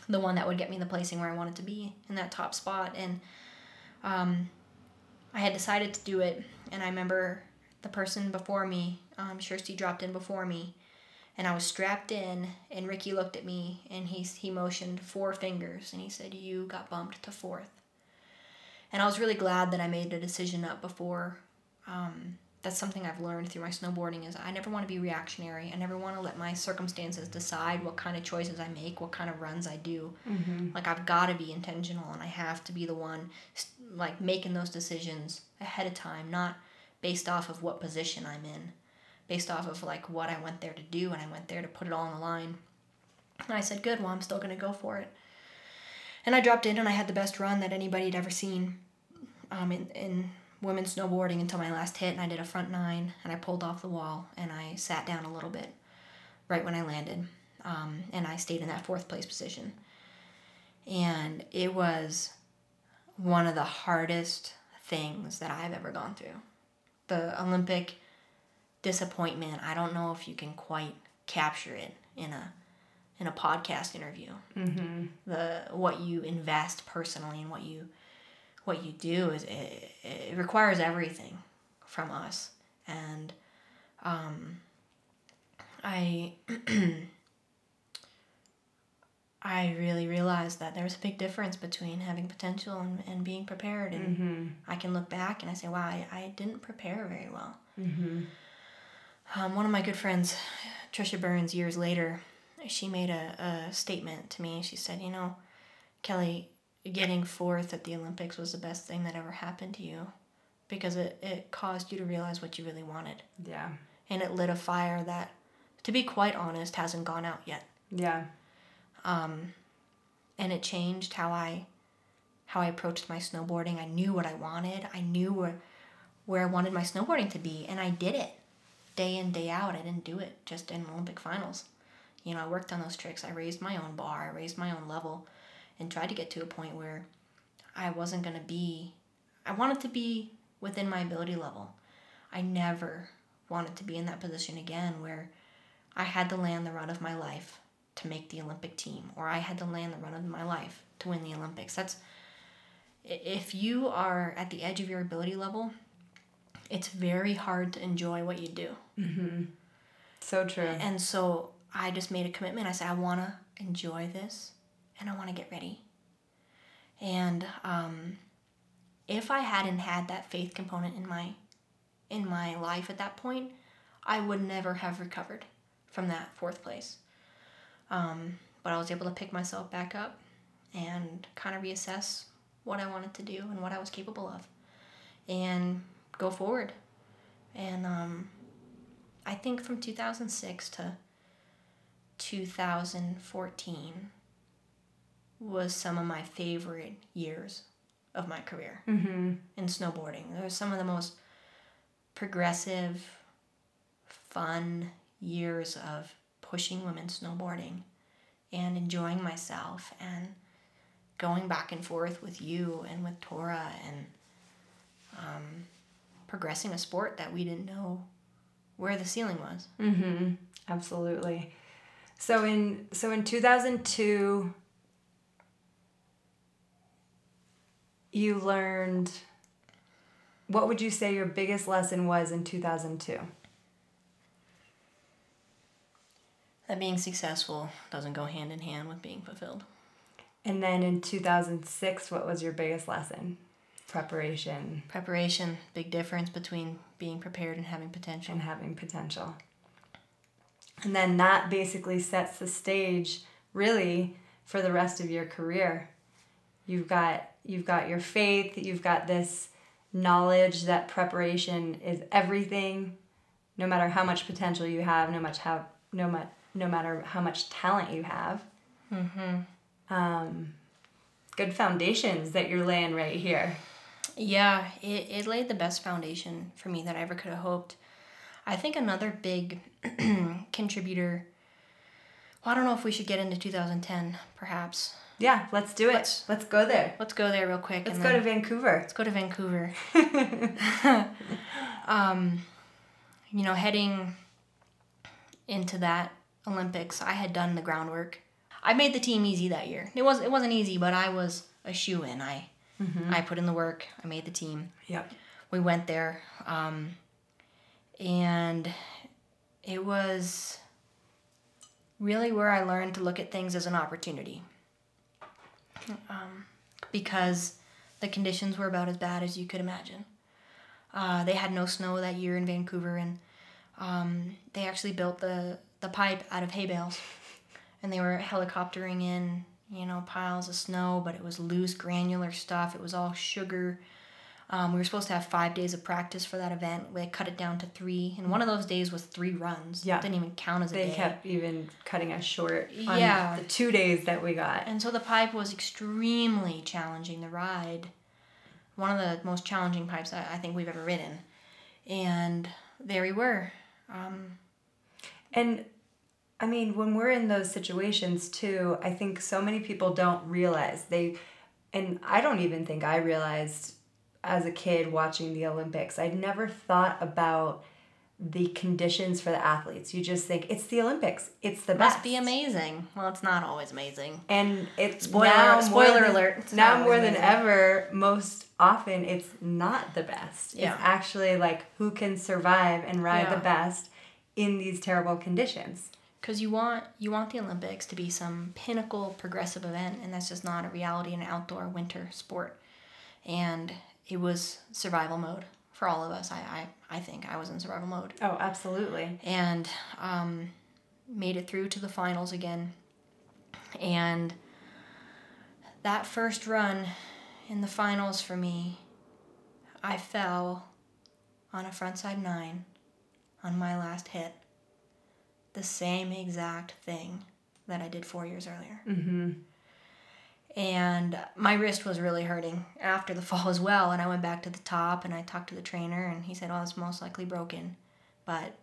the one that would get me the placing where I wanted to be in that top spot. And um, I had decided to do it. And I remember the person before me, um, Kirsty dropped in before me, and I was strapped in. And Ricky looked at me and he he motioned four fingers and he said, "You got bumped to fourth. And I was really glad that I made the decision up before. Um, that's something I've learned through my snowboarding is I never want to be reactionary. I never want to let my circumstances decide what kind of choices I make, what kind of runs I do. Mm-hmm. Like I've got to be intentional and I have to be the one like making those decisions ahead of time, not based off of what position I'm in, based off of like what I went there to do and I went there to put it all on the line. And I said, "Good, well, I'm still going to go for it." And I dropped in and I had the best run that anybody had ever seen um, in, in women's snowboarding until my last hit and I did a front nine and I pulled off the wall and I sat down a little bit right when I landed um, and I stayed in that fourth place position. And it was one of the hardest things that I've ever gone through. The Olympic disappointment I don't know if you can quite capture it in a in a podcast interview. Mm-hmm. the what you invest personally and what you what you do is it, it requires everything from us and um, I I really realized that there was a big difference between having potential and, and being prepared and Mm-hmm. I can look back and I say wow I, I didn't prepare very well Mm-hmm. um, one of my good friends, Tricia Byrnes, years later, she made a, a statement to me. She said, You know, Kelly, getting fourth at the Olympics was the best thing that ever happened to you because it, it caused you to realize what you really wanted. Yeah. And it lit a fire that, to be quite honest, hasn't gone out yet. Yeah. Um, and it changed how I how I approached my snowboarding. I knew what I wanted. I knew where where I wanted my snowboarding to be, and I did it day in day out. I didn't do it just in Olympic finals. You know, I worked on those tricks. I raised my own bar. I raised my own level, and tried to get to a point where I wasn't gonna be. I wanted to be within my ability level. I never wanted to be in that position again where I had to land the run of my life to make the Olympic team, or I had to land the run of my life to win the Olympics. That's if you are at the edge of your ability level, it's very hard to enjoy what you do. Mm-hmm. So true. And so I just made a commitment. I said, I want to enjoy this and I want to get ready. And um, if I hadn't had that faith component in my in my life at that point, I would never have recovered from that fourth place. Um, but I was able to pick myself back up and kind of reassess what I wanted to do and what I was capable of, and go forward. And um, I think from 2006 to 2014 was some of my favorite years of my career mm-hmm. in snowboarding. They some of the most progressive, fun years of pushing women snowboarding and enjoying myself and going back and forth with you and with Torah and um, progressing a sport that we didn't know where the ceiling was. Mm-hmm. Absolutely. So in so in 2002, you learned. What would you say your biggest lesson was in two thousand two? That being successful doesn't go hand in hand with being fulfilled. And then in two thousand six, what was your biggest lesson? Preparation Preparation, big difference between being prepared and having potential. and having potential. And then that basically sets the stage really for the rest of your career. You've got you've got your faith, you've got this knowledge that preparation is everything no matter how much potential you have, no much how no much no matter how much talent you have. Mm-hmm. Um, good foundations that you're laying right here. Yeah, it, it laid the best foundation for me that I ever could have hoped. I think another big contributor. Well, I don't know if we should get into 2010, perhaps. Yeah, let's do it. Let's- Let's, go there. Let's go there real quick. Let's go to Vancouver. Let's go to Vancouver. um, you know, heading into that Olympics, I had done the groundwork. I made the team easy that year. It was it wasn't easy, but I was a shoe in. I I put in the work. I made the team. Yep. We went there, um, and it was really where I learned to look at things as an opportunity. Um, because the conditions were about as bad as you could imagine. Uh, they had no snow that year in Vancouver, and um, they actually built the, the pipe out of hay bales. And they were helicoptering in, you know, piles of snow, but it was loose, granular stuff. It was all sugar. Um, we were supposed to have five days of practice for that event. We cut it down to three, and one of those days was three runs. Yeah. it didn't even count as a day. They kept even cutting us short on Yeah. the two days that we got. And so the pipe was extremely challenging. The ride, one of the most challenging pipes I, I think we've ever ridden. And there we were. Um, And I mean, when we're in those situations too, I think so many people don't realize they, and I don't even think I realized as a kid watching the Olympics, I'd never thought about the conditions for the athletes. You just think it's the Olympics, it's the best. must be amazing. Well, it's not always amazing. And it's Spoiler- now spoiler than- alert, it's now more than amazing. ever, most often it's not the best. Yeah. It's actually like who can survive and ride Yeah. the best in these terrible conditions. Because you want you want the Olympics to be some pinnacle progressive event, and that's just not a reality in an outdoor winter sport. And it was survival mode for all of us. I, I, I think I was in survival mode. Oh, absolutely. and um, made it through to the finals again. And that first run in the finals for me, I fell on a frontside nine on my last hit. The same exact thing that I did four years earlier. Mm-hmm. And my wrist was really hurting after the fall as well. And I went back to the top and I talked to the trainer, and he said, Oh, it's most likely broken, but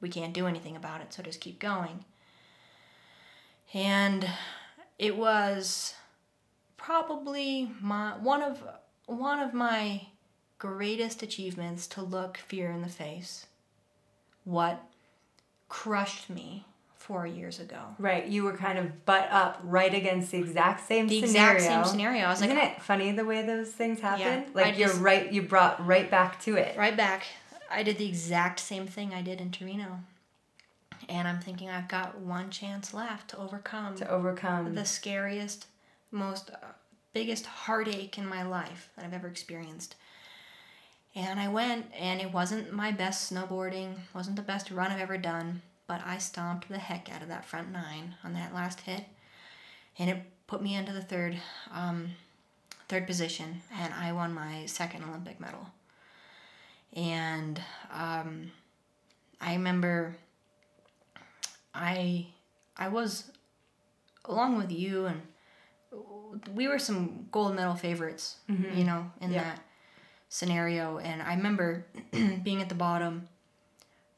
we can't do anything about it, so just keep going. And it was probably my one of one of my greatest achievements to look fear in the face. What crushed me four years ago. Right. You were kind of butt up right against the exact same The scenario. exact same scenario. I was Isn't like, it funny the way those things happen? Yeah, like I you're just- right. You brought right back to it. right back. I did the exact same thing I did in Torino. And I'm thinking I've got one chance left to overcome To overcome. the scariest, most uh, biggest heartache in my life that I've ever experienced. And I went, and it wasn't my best snowboarding, wasn't the best run I've ever done, but I stomped the heck out of that front nine on that last hit, and it put me into the third, um, third position, and I won my second Olympic medal. And um, I remember, I, I was, along with you and we were some gold medal favorites, you know, in Yeah. that scenario. And I remember being at the bottom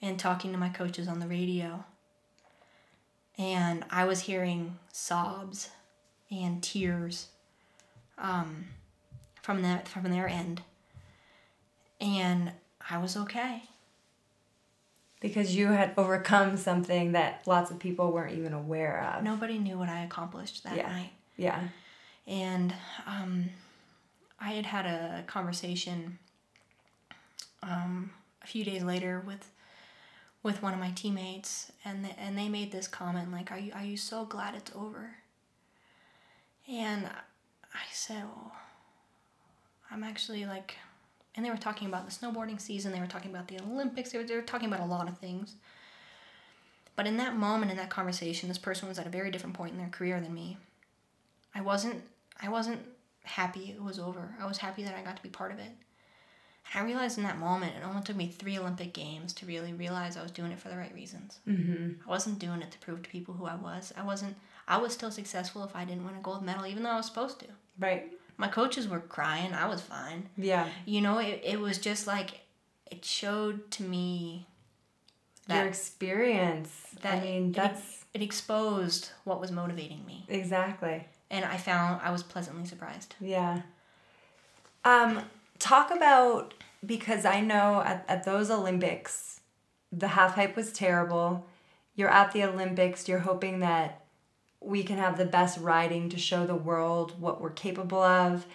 and talking to my coaches on the radio. And I was hearing sobs and tears um, from that from their end. And I was okay. because you had overcome something that lots of people weren't even aware of. Nobody knew what I accomplished that Yeah. night. Yeah. and um, I had had a conversation um, a few days later with with one of my teammates, and th- and they made this comment like, "Are you are you so glad it's over?" And I said, well, "I'm actually like," and they were talking about the snowboarding season. They were talking about the Olympics. They were, they were talking about a lot of things. But in that moment, in that conversation, this person was at a very different point in their career than me. I wasn't I wasn't happy it was over. I was happy that I got to be part of it. And I realized in that moment, it only took me three Olympic Games to really realize I was doing it for the right reasons. Mm-hmm. I wasn't doing it to prove to people who I was. I wasn't. I was still successful if I didn't win a gold medal, even though I was supposed to. Right. My coaches were crying. I was fine. Yeah. You know, it, it was just like it showed to me Your that experience. I that mean, it- that's it exposed what was motivating me, exactly. and I found I was pleasantly surprised. Yeah. Um, talk about because I know at, at those Olympics, the half pipe was terrible. You're at the Olympics, you're hoping that we can have the best riding to show the world what we're capable of.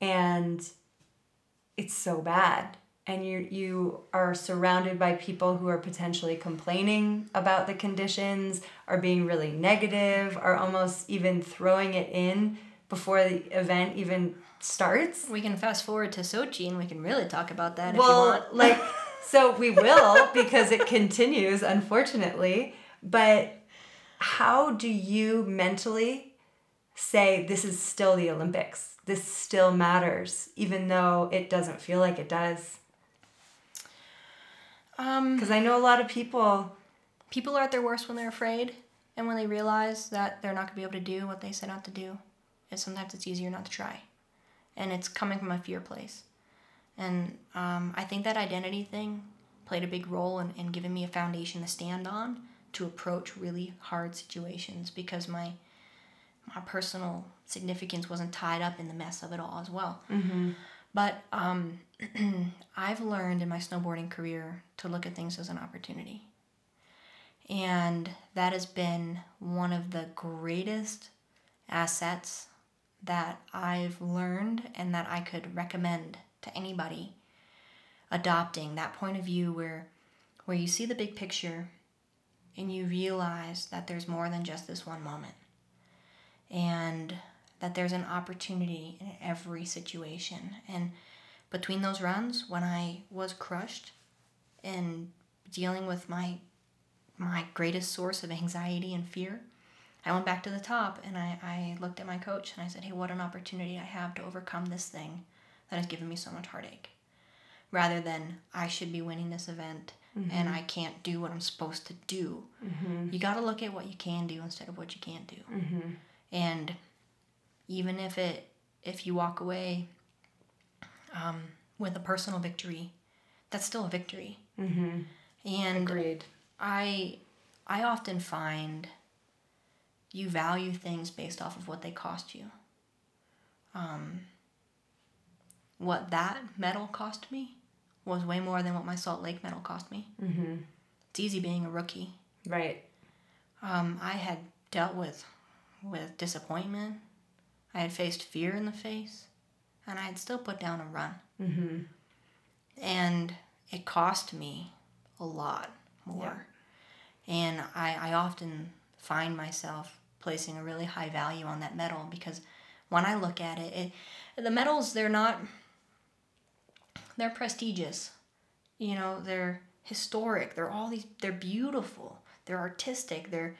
And it's so bad. And you you are surrounded by people who are potentially complaining about the conditions, are being really negative, are almost even throwing it in before the event even starts. We can fast forward to Sochi, and we can really talk about that if well, you want. like so we will because it continues unfortunately, but how do you mentally say this is still the Olympics? This still matters even though it doesn't feel like it does? um, Because I know a lot of people. people are at their worst when they're afraid, and when they realize that they're not gonna be able to do what they set out to do, and sometimes it's easier not to try, and it's coming from a fear place, and um, I think that identity thing played a big role in, in giving me a foundation to stand on to approach really hard situations because my my personal significance wasn't tied up in the mess of it all as well. Mm-hmm. But um, I've learned in my snowboarding career to look at things as an opportunity. And that has been one of the greatest assets that I've learned and that I could recommend to anybody adopting that point of view where where you see the big picture and you realize that there's more than just this one moment. And that there's an opportunity in every situation. And between those runs, when I was crushed and dealing with my my greatest source of anxiety and fear, I went back to the top and I, I looked at my coach and I said, Hey, what an opportunity I have to overcome this thing that has given me so much heartache. Rather than I should be winning this event and I can't do what I'm supposed to do. Mm-hmm. You got to look at what you can do instead of what you can't do Mm-hmm. and even if it if you walk away um, with a personal victory that's still a victory Mm-hmm. and Agreed. i i often find you value things based off of what they cost you um, what that medal cost me was way more than what my salt lake medal cost me Mm-hmm. it's easy being a rookie Right. um, I had dealt with with disappointment. I had faced fear in the face, and I had still put down a run. Mm-hmm. And it cost me a lot more. And I, I often find myself placing a really high value on that medal because when I look at it, it the medals they're not they're prestigious. You know, they're historic. They're all these they're beautiful. They're artistic. They're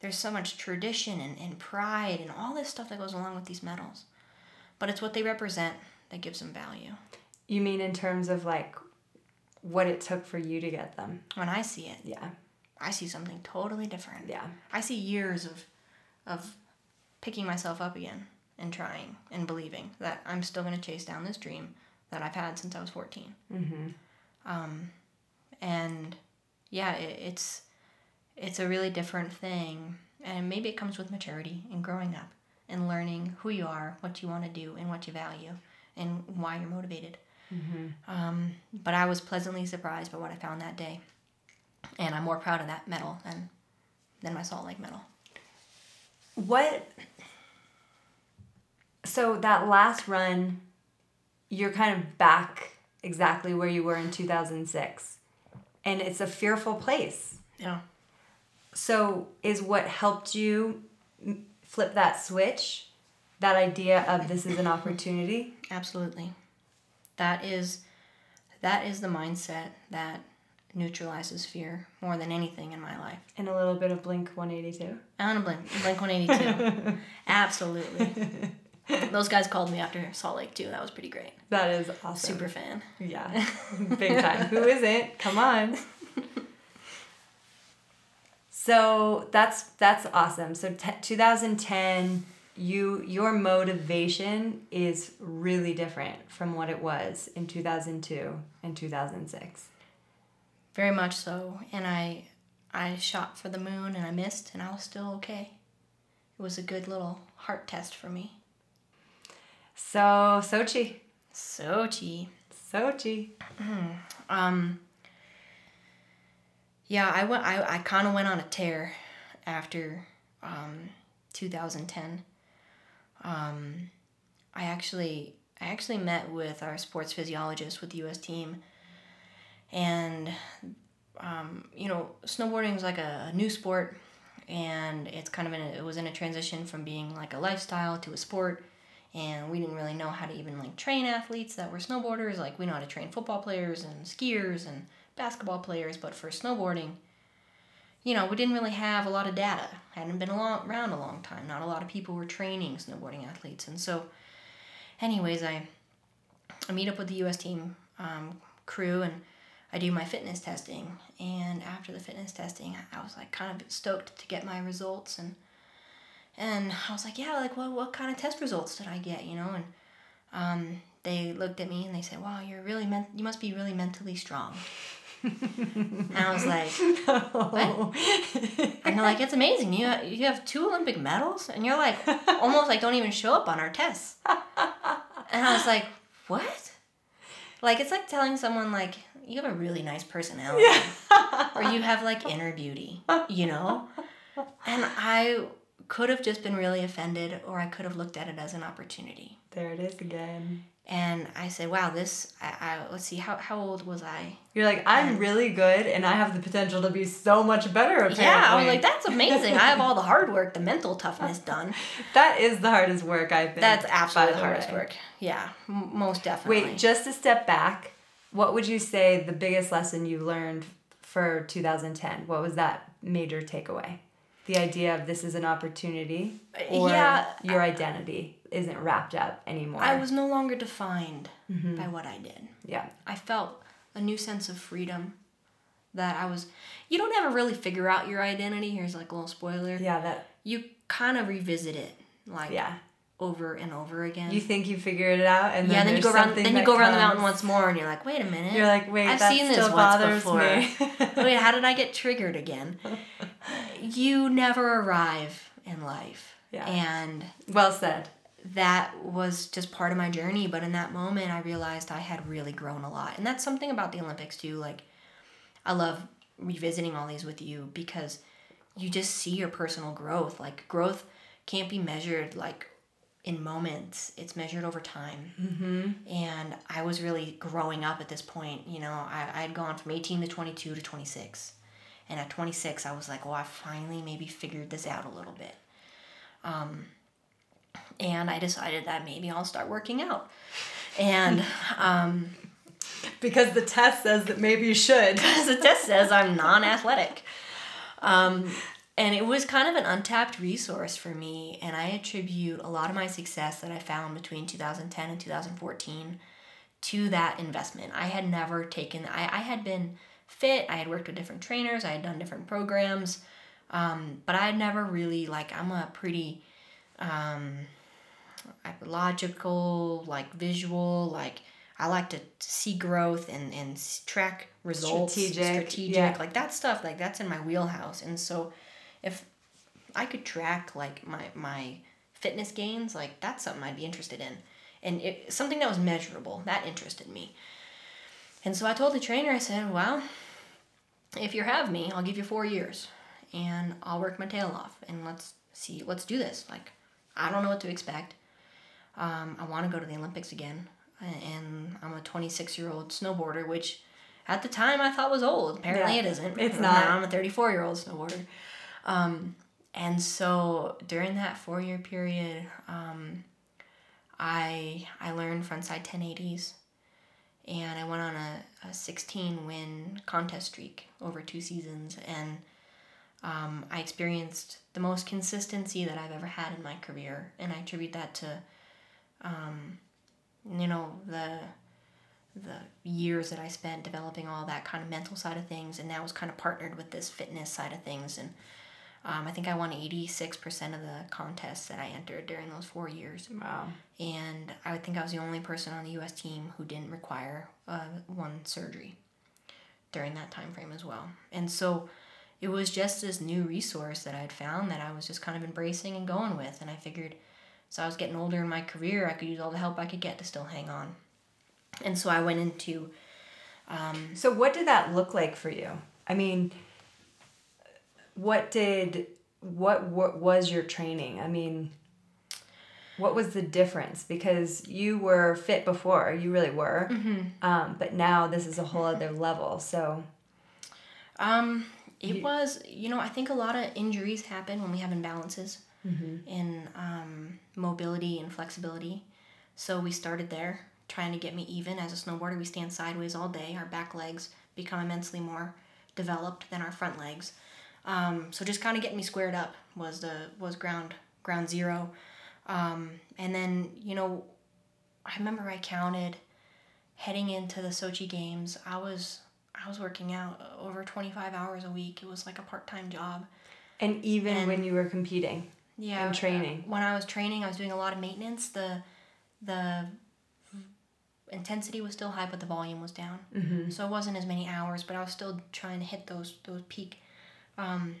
there's so much tradition and, and pride and all this stuff that goes along with these medals. But it's what they represent that gives them value. You mean in terms of like what it took for you to get them? When I see it, Yeah. I see something totally different. Yeah. I see years of of picking myself up again and trying and believing that I'm still going to chase down this dream that I've had since I was 14. Mm-hmm. Um, and yeah, it, it's it's a really different thing, and maybe it comes with maturity and growing up and learning who you are, what you want to do, and what you value, and why you're motivated. Mm-hmm. Um, but I was pleasantly surprised by what I found that day, and I'm more proud of that medal than than my Salt Lake medal. What? So that last run, you're kind of back exactly where you were in 2006. And it's a fearful place. Yeah. So, is what helped you flip that switch that idea of this is an opportunity? Absolutely. That is that is the mindset that neutralizes fear more than anything in my life. And a little bit of Blink 182. And Blink, Blink 182. Absolutely. Those guys called me after Salt Lake too. That was pretty great. That is awesome. Super fan. Yeah. Big time. Who isn't? Come on. So that's that's awesome. So t- 2010 you your motivation is really different from what it was in 2002 and 2006. Very much so. And I I shot for the moon and I missed and I was still okay. It was a good little heart test for me. So Sochi. Sochi. Sochi. Um yeah, I went I, I kinda went on a tear after um 2010. Um I actually I actually met with our sports physiologist with the US team and um, you know, snowboarding is like a, new sport and it's kind of in a, it was in a transition from being like a lifestyle to a sport. And we didn't really know how to even like train athletes that were snowboarders. Like we know how to train football players and skiers and basketball players but for snowboarding you know we didn't really have a lot of data. Hadn't been long, around a long time. Not a lot of people were training snowboarding athletes. And so anyways i i meet up with the us team um, crew and I do my fitness testing, and after the fitness testing, I was like kind of stoked to get my results, and and I was like, yeah, like what what kind of test results did I get, you know? And um, they looked at me and they said, wow, you're really meant, you must be really mentally strong. and I was like, what? And they're like, it's amazing. You you have two Olympic medals, and you're like almost like don't even show up on our tests. And I was like, what? Like it's like telling someone like you have a really nice personality, or you have like inner beauty, you know. And I could have just been really offended, or I could have looked at it as an opportunity. There it is again. And I said, "Wow, this. I, I let's see. How how old was I? You're like, I'm really good and I have the potential to be so much better, apparently. Yeah, I was like, that's amazing. I have all the hard work, the mental toughness done. that is the hardest work, I think. That's absolutely the the hardest way. work. Yeah, m- most definitely. Wait, just a step back. What would you say the biggest lesson you learned for 2010? What was that major takeaway? The idea of this is an opportunity or yeah, your identity isn't wrapped up anymore. I was no longer defined Mm-hmm. by what I did. yeah. I felt a new sense of freedom that I was you don't ever really figure out your identity. Here's like a little spoiler. Yeah, that You kind of revisit it like yeah. Over and over again. You think you figured it out and then yeah, then you go around then you go around the mountain once more and you're like, "Wait a minute." You're like, wait, I've seen this once before. Wait, how did I get triggered again? you never arrive in life. Yeah. And well said. that was just part of my journey but in that moment i realized i had really grown a lot and that's something about the olympics too like i love revisiting all these with you because you just see your personal growth like growth can't be measured like in moments it's measured over time mm-hmm. and i was really growing up at this point you know I, i had gone from 18 to 22 to 26 and at 26 i was like well i finally maybe figured this out a little bit and I decided that maybe I'll start working out. And um, Because the test says that maybe you should. as the test says, I'm non-athletic. Um, and it was kind of an untapped resource for me, and I attribute a lot of my success that I found between 2010 and 2014 to that investment. I had never taken. I, I had been fit. I had worked with different trainers. I had done different programs, um, but I had never really like. I'm a pretty um, logical, like visual, like I like to see growth and and track results, Strategic, strategic, yeah. like that stuff. Like that's in my wheelhouse, and so if I could track like my my fitness gains, like that's something I'd be interested in, and it, something that was measurable that interested me. And so I told the trainer, I said, "Well, if you have me, I'll give you four years, and I'll work my tail off, and let's see, let's do this. Like, I don't know what to expect. Um, I want to go to the Olympics again, and I'm a 26 year old snowboarder, which at the time I thought was old. Apparently, Yeah, it isn't. it's Now not. I'm a 34 year old snowboarder. Um, and so during that four year period, um, I I learned frontside 1080s, and I went on a, a 16 win contest streak over two seasons, and um, I experienced the most consistency that I've ever had in my career, and I attribute that to, um, you know, the the years that I spent developing all that kind of mental side of things, and that was kind of partnered with this fitness side of things, and um, I think I won eighty six percent of the contests that I entered during those four years. Wow. And I think I was the only person on the U.S. team who didn't require uh, one surgery during that time frame as well. And so it was just this new resource that I'd found that I was just kind of embracing and going with. And I figured, so I was getting older in my career, I could use all the help I could get to still hang on. And so I went into. Um, so what did that look like for you? I mean, what did what what was your training? I mean, what was the difference? Because you were fit before, you really were, mm-hmm. um, but now this is a whole other level. So, um, it you, was you know I think a lot of injuries happen when we have imbalances mm-hmm. in um, mobility and flexibility. So we started there trying to get me even as a snowboarder. We stand sideways all day. Our back legs become immensely more developed than our front legs. Um, so just kind of getting me squared up was the was ground ground zero. Um, and then you know, I remember I counted heading into the Sochi games. I was I was working out over twenty five hours a week. It was like a part time job. And even and, when you were competing. Yeah. And training. When I was training, I was doing a lot of maintenance. The the intensity was still high, but the volume was down. Mm-hmm. So it wasn't as many hours, but I was still trying to hit those those peak um,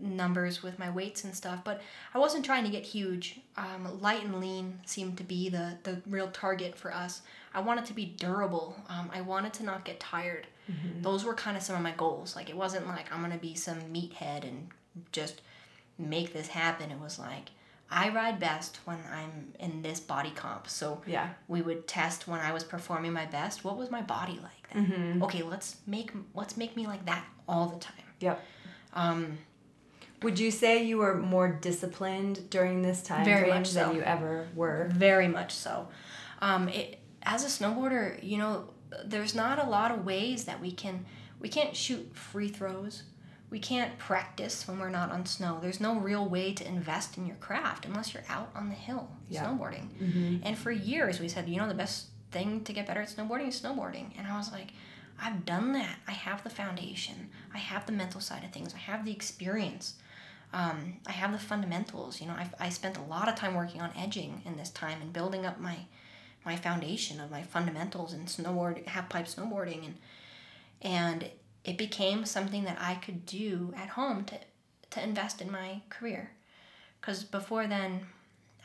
numbers with my weights and stuff. But I wasn't trying to get huge. Um, light and lean seemed to be the the real target for us. I wanted to be durable. Um, I wanted to not get tired. Mm-hmm. Those were kind of some of my goals. Like it wasn't like I'm gonna be some meathead and just make this happen. It was like I ride best when I'm in this body comp. So yeah, we would test when I was performing my best. What was my body like then? Mm-hmm. Okay, let's make let's make me like that all the time. Yep. Um, would you say you were more disciplined during this time very much so. than you ever were? Very much so. Um, it, as a snowboarder, you know, there's not a lot of ways that we can we can't shoot free throws we can't practice when we're not on snow. There's no real way to invest in your craft unless you're out on the hill yeah. snowboarding. Mm-hmm. And for years, we said, you know, the best thing to get better at snowboarding is snowboarding. And I was like, I've done that. I have the foundation. I have the mental side of things. I have the experience. Um, I have the fundamentals. You know, I've, I spent a lot of time working on edging in this time and building up my my foundation of my fundamentals and snowboard, half pipe snowboarding, and and it became something that I could do at home to, to invest in my career. Because before then,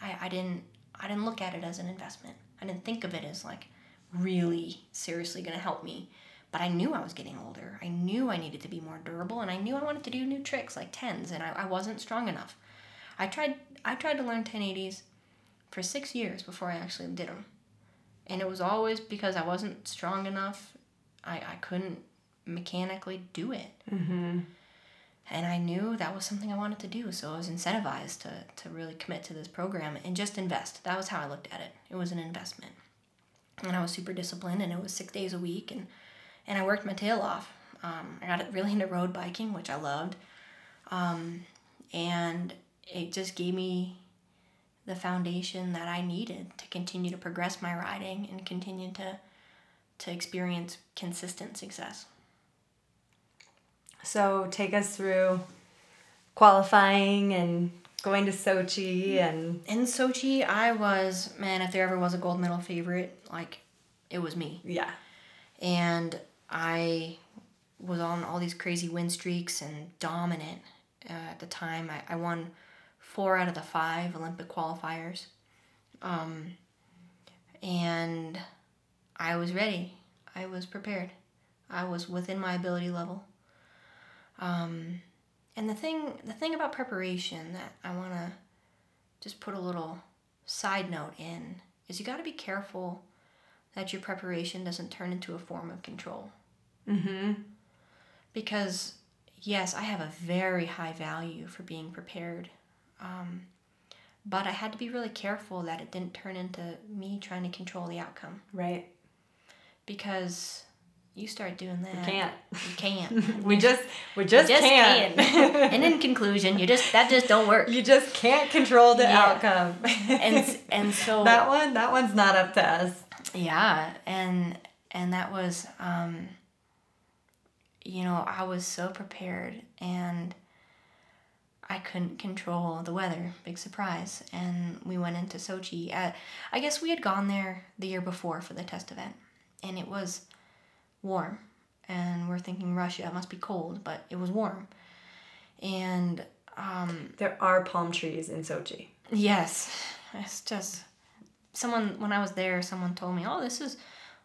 I, I didn't I didn't look at it as an investment. I didn't think of it as like really seriously going to help me. But I knew I was getting older. I knew I needed to be more durable, and I knew I wanted to do new tricks like tens, and I, I wasn't strong enough. I tried I tried to learn 1080s for six years before I actually did them, and it was always because I wasn't strong enough. I, I couldn't mechanically do it. Mm-hmm. And I knew that was something I wanted to do, so I was incentivized to, to really commit to this program and just invest. That was how I looked at it. It was an investment. And I was super disciplined, and it was six days a week, and, and I worked my tail off. Um, I got really into road biking, which I loved. Um, and it just gave me the foundation that I needed to continue to progress my riding and continue to to experience consistent success. So take us through qualifying and going to Sochi and in Sochi I was man if there ever was a gold medal favorite like it was me. Yeah. And I was on all these crazy win streaks and dominant uh, at the time. I, I won four out of the five Olympic qualifiers. Um, and I was ready. I was prepared. I was within my ability level. Um, and the thing, the thing about preparation that I want to just put a little side note in is you got to be careful that your preparation doesn't turn into a form of control. Mm-hmm. Because yes, I have a very high value for being prepared. Um, but I had to be really careful that it didn't turn into me trying to control the outcome. Right. because you start doing that. We can't. You can't. we just we just, just can't. can't. and in conclusion, you just that just don't work. you just can't control the Yeah. outcome. And and so that one, that one's not up to us. Yeah, and and that was um you know, I was so prepared and I couldn't control the weather. Big surprise. And we went into Sochi. At, I guess we had gone there the year before for the test event and it was warm. And we're thinking Russia, it must be cold, but it was warm. And um There are palm trees in Sochi. Yes, it's just someone when I was there, someone told me, "Oh, this is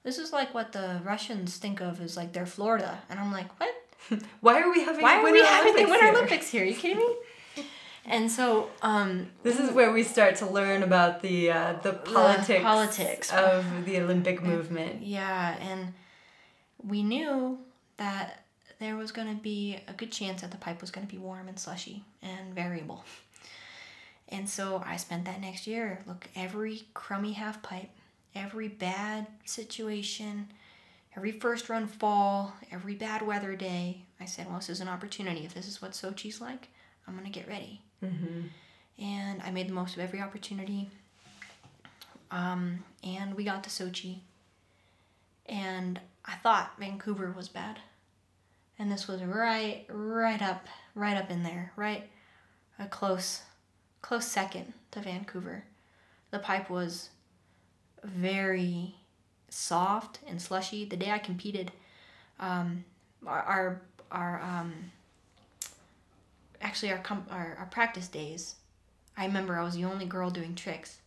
this is like what the Russians think of as like their Florida," and I'm like, "What? Why are we having Why are Winter we having the Winter here? Olympics here? Are you kidding me?" And so, um, This is where we start to learn about the uh, the politics, politics. of the Olympic movement. yeah, and we knew that there was going to be a good chance that the pipe was going to be warm and slushy and variable. And so I spent that next year. Look, every crummy half pipe, every bad situation, every first run fall, every bad weather day, I said, well, this is an opportunity. If this is what Sochi's like, I'm going to get ready. Mm-hmm. And I made the most of every opportunity. Um, and we got to Sochi. And I thought Vancouver was bad. And this was right, right up, right up in there, right a close, close second to Vancouver. The pipe was very soft and slushy. The day I competed, um, our our, our um, actually our, com- our our practice days, I remember I was the only girl doing tricks.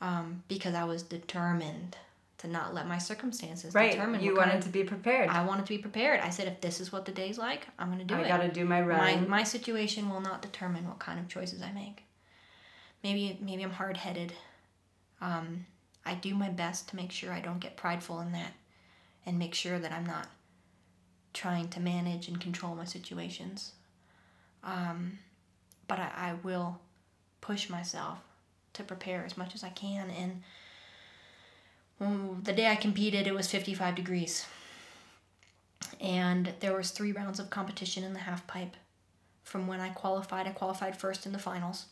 Um, because I was determined to not let my circumstances Right, determine you wanted of- to be prepared. I wanted to be prepared. I said, if this is what the day's like, I'm gonna do I it. I gotta do my my run. my situation will not determine what kind of choices I make. Maybe maybe I'm hard headed. Um, I do my best to make sure I don't get prideful in that, and make sure that I'm not trying to manage and control my situations. Um, but I, I will push myself to prepare as much as I can. And the day I competed, it was 55 degrees. And there was three rounds of competition in the half pipe. From when i qualified i qualified first in the finals.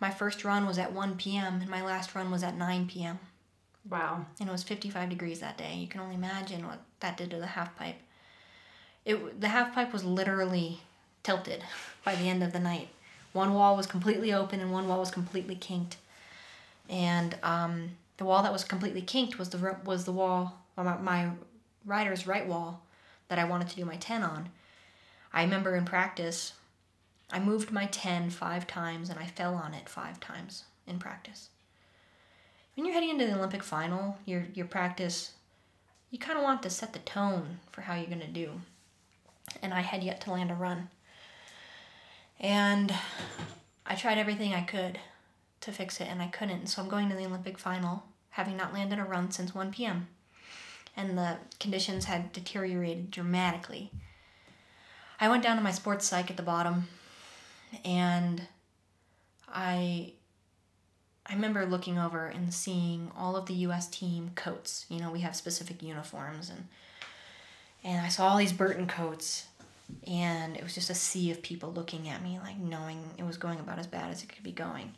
My first run was at 1 p.m and my last run was at 9 p.m wow. and it was 55 degrees that day. You can only imagine what that did to the half pipe. It the half pipe was literally tilted by the end of the night. One wall was completely open and one wall was completely kinked. And um, the wall that was completely kinked was the was the wall my, my rider's right wall that I wanted to do my 10 on. I remember in practice, I moved my 10 five times and I fell on it five times in practice. When you're heading into the Olympic final, your, your practice, you kind of want to set the tone for how you're going to do. And I had yet to land a run. And I tried everything I could to fix it and I couldn't. So I'm going to the Olympic final having not landed a run since 1 p.m and the conditions had deteriorated dramatically. I went down to my sports psych at the bottom and I I remember looking over and seeing all of the US team coats. You know, we have specific uniforms and and I saw all these Burton coats and it was just a sea of people looking at me like knowing it was going about as bad as it could be going.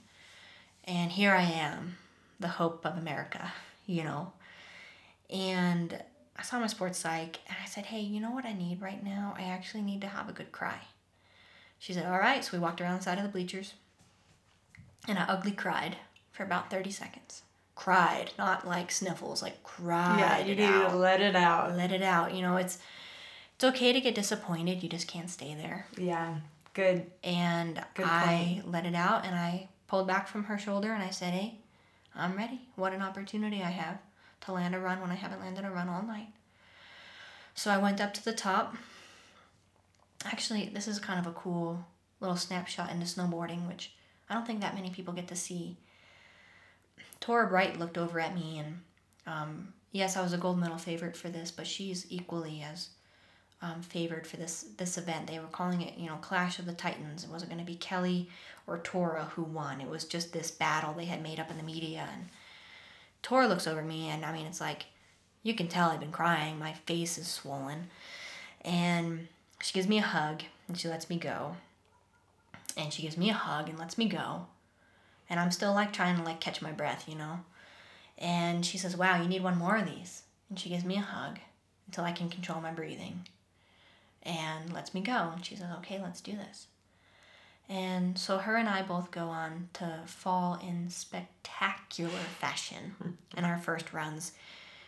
And here I am, the hope of America, you know. And I saw my sports psych and I said, Hey, you know what I need right now? I actually need to have a good cry. She said, All right. So we walked around the side of the bleachers and I ugly cried for about 30 seconds. Cried, not like sniffles, like cried. yeah, you to out. let it out. let it out. You know, it's it's okay to get disappointed. You just can't stay there. Yeah, good. And Good I let it out and I pulled back from her shoulder and I said, Hey, I'm ready. What an opportunity I have to land a run when I haven't landed a run all night. So I went up to the top. Actually, this is kind of a cool little snapshot into snowboarding, which I don't think that many people get to see. Torah Bright looked over at me, and um, yes, I was a gold medal favorite for this, but she's equally as um, favored for this this event. They were calling it, you know, Clash of the Titans. It wasn't going to be Kelly or Torah who won. It was just this battle they had made up in the media. And Torah looks over me, and I mean, it's like you can tell I've been crying. My face is swollen. And she gives me a hug and she lets me go. And she gives me a hug and lets me go. And I'm still like trying to like catch my breath, you know? And she says, Wow, you need one more of these. And she gives me a hug until I can control my breathing and lets me go. And she says, Okay, let's do this. And so her and I both go on to fall in spectacular fashion in our first runs.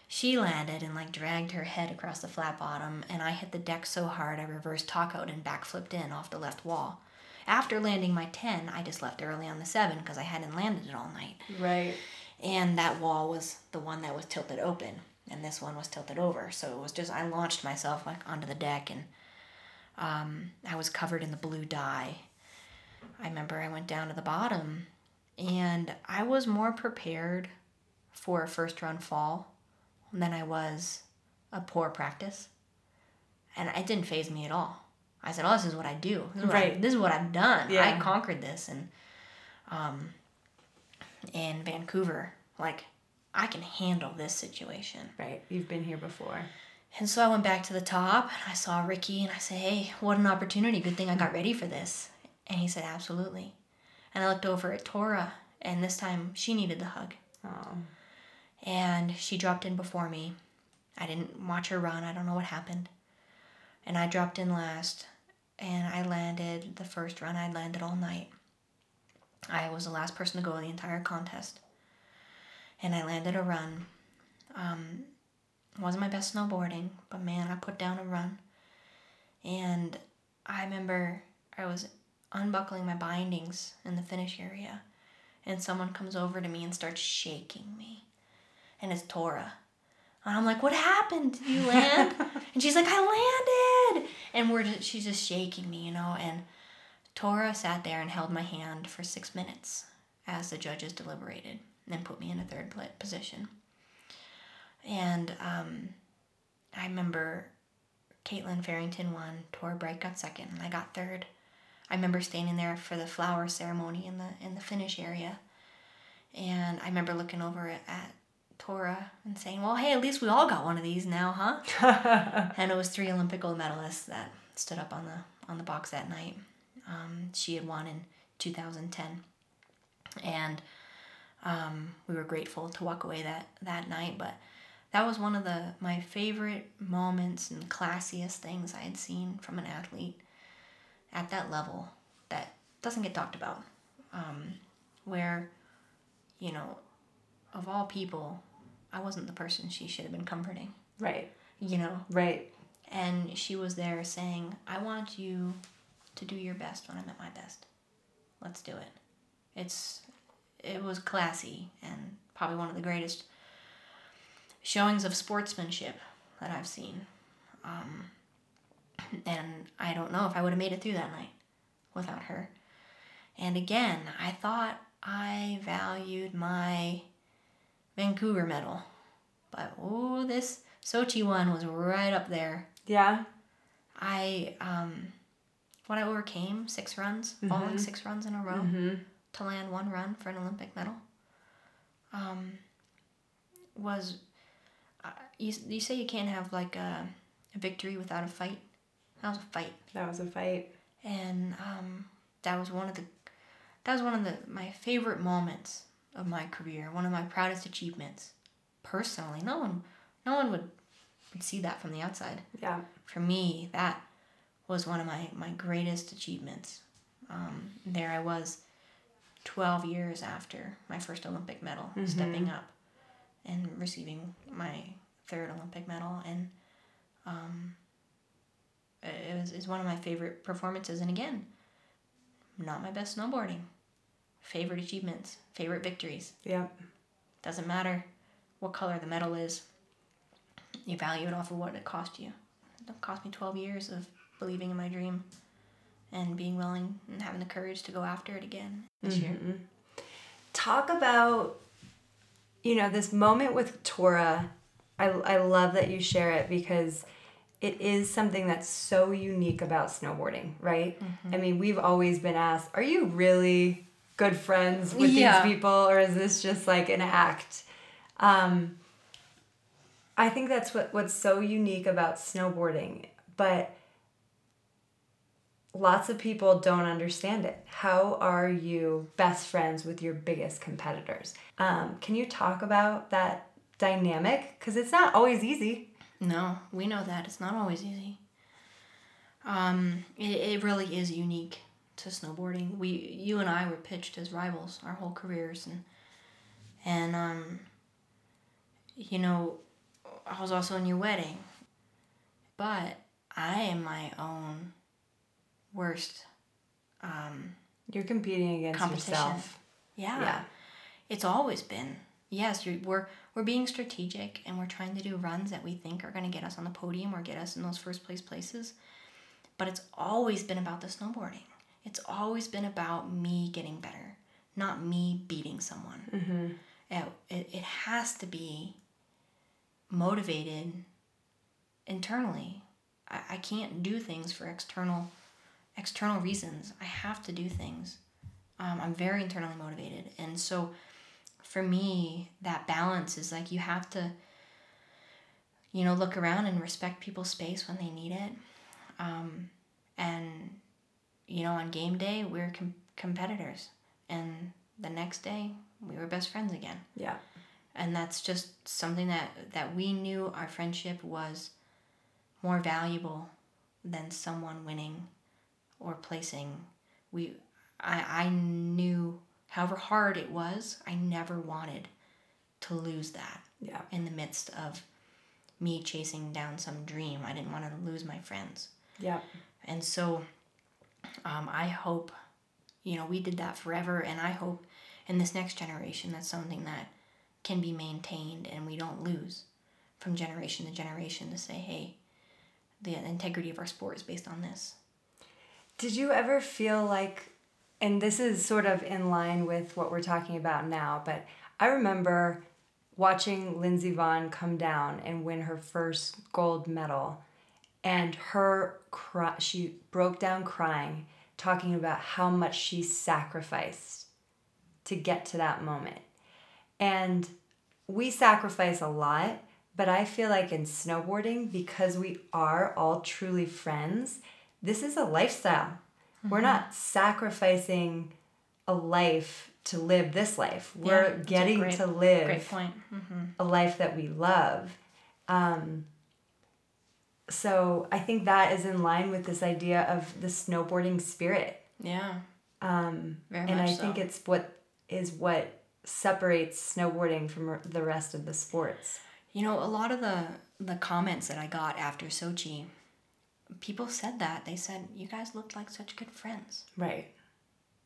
She landed and like dragged her head across the flat bottom, and I hit the deck so hard I reversed talk out and backflipped in off the left wall. After landing my 10, I just left early on the 7 because I hadn't landed it all night. Right. And that wall was the one that was tilted open, and this one was tilted over. So it was just, I launched myself like onto the deck, and um, I was covered in the blue dye. I remember I went down to the bottom, and I was more prepared for a first run fall than I was a poor practice. And it didn't phase me at all. I said, "Oh, this is what I do. This is what, I, this is what I've done. Yeah. I conquered this." And um, in Vancouver, like I can handle this situation. Right. You've been here before. And so I went back to the top and I saw Ricky and I said, Hey, what an opportunity. Good thing I got ready for this. And he said, Absolutely. And I looked over at Torah and this time she needed the hug. Oh. And she dropped in before me. I didn't watch her run. I don't know what happened. And I dropped in last and I landed the first run I'd landed all night. I was the last person to go the entire contest. And I landed a run. Um, wasn't my best snowboarding, but man, I put down a run. And I remember I was unbuckling my bindings in the finish area, and someone comes over to me and starts shaking me. And it's Torah. And I'm like, what happened? Did you land? and she's like, I landed. And we're just, she's just shaking me, you know. And Torah sat there and held my hand for six minutes as the judges deliberated and put me in a third position. And um, I remember Kaitlyn Farrington won, Torah Bright got second, and I got third. I remember standing there for the flower ceremony in the in the finish area, and I remember looking over at, at Torah and saying, "Well, hey, at least we all got one of these now, huh?" and it was three Olympic gold medalists that stood up on the on the box that night. Um, she had won in 2010, and um, we were grateful to walk away that that night. But that was one of the my favorite moments and classiest things I had seen from an athlete at that level that doesn't get talked about. Um, where, you know, of all people, I wasn't the person she should have been comforting. Right. You know, Right. and she was there saying, I want you to do your best when I'm at my best. Let's do it. It's it was classy and probably one of the greatest showings of sportsmanship that I've seen. Um, and I don't know if I would have made it through that night without her. And again, I thought I valued my Vancouver medal. But oh, this Sochi one was right up there. Yeah. I um what I overcame six runs, falling six runs in a row Mm-hmm. to land one run for an Olympic medal. Um, was uh, you, you say you can't have like a, a victory without a fight? That was a fight, That was a fight. and um, that was one of the that was one of the my favorite moments of my career. One of my proudest achievements, personally. No one, no one would would see that from the outside Yeah. for me, that was one of my, my greatest achievements. Um, there I was 12 years after my first Olympic medal, stepping up and receiving my third Olympic medal. And um, was, is one of my favorite performances. And again, not my best snowboarding. Favorite achievements, favorite victories. Yeah. Doesn't matter what color the medal is. You value it off of what it cost you. It cost me 12 years of believing in my dream and being willing and having the courage to go after it again this year. Mm-hmm. Talk about, you know, this moment with Torah. I, I love that you share it because it is something that's so unique about snowboarding, right? I mean, we've always been asked, are you really good friends with Yeah. these people or is this just like an act? Um, I think that's what what's so unique about snowboarding, but lots of people don't understand it. How are you best friends with your biggest competitors? Um, can you talk about that dynamic? Because it's not always easy. No, we know that it's not always easy. Um, it, it really is unique to snowboarding. We, you and I, were pitched as rivals our whole careers, and and um, you know, I was also in your wedding, but I am my own worst. Um, You're competing against Competition. yourself. yeah, Yeah. it's always been. Yes, you're, we're we're being strategic and we're trying to do runs that we think are going to get us on the podium or get us in those first place places. But it's always been about the snowboarding. It's always been about me getting better, not me beating someone. Mm-hmm. It, it, it has to be motivated internally. I, I can't do things for external external reasons. I have to do things. Um, I'm very internally motivated, and so for me, that balance is like you have to, you know, look around and respect people's space when they need it, um, and you know, on game day we're com- competitors, and the next day we were best friends again. Yeah. and that's just something that that we knew our friendship was more valuable than someone winning or placing. We i i knew however hard it was i never wanted to lose that Yeah. in the midst of me chasing down some dream i didn't want to lose my friends Yeah. and so um, I hope, you know, we did that forever. And I hope in this next generation, that's something that can be maintained and we don't lose from generation to generation to say, hey, the integrity of our sport is based on this. Did you ever feel like, and this is sort of in line with what we're talking about now, but I remember watching Lindsey Vonn come down and win her first gold medal, and her cry, she broke down crying, talking about how much she sacrificed to get to that moment. And we sacrifice a lot, but I feel like in snowboarding, because we are all truly friends, this is a lifestyle. We're not sacrificing a life to live this life. Yeah, We're getting great- to live Great point. Mm-hmm. a life that we love. Um, so I think that is in line with this idea of the snowboarding spirit. Yeah, Um, very and I so. think it's what is what separates snowboarding from the rest of the sports. You know, a lot of the the comments that I got after Sochi, people said that. They said, "You guys looked like such good friends." Right.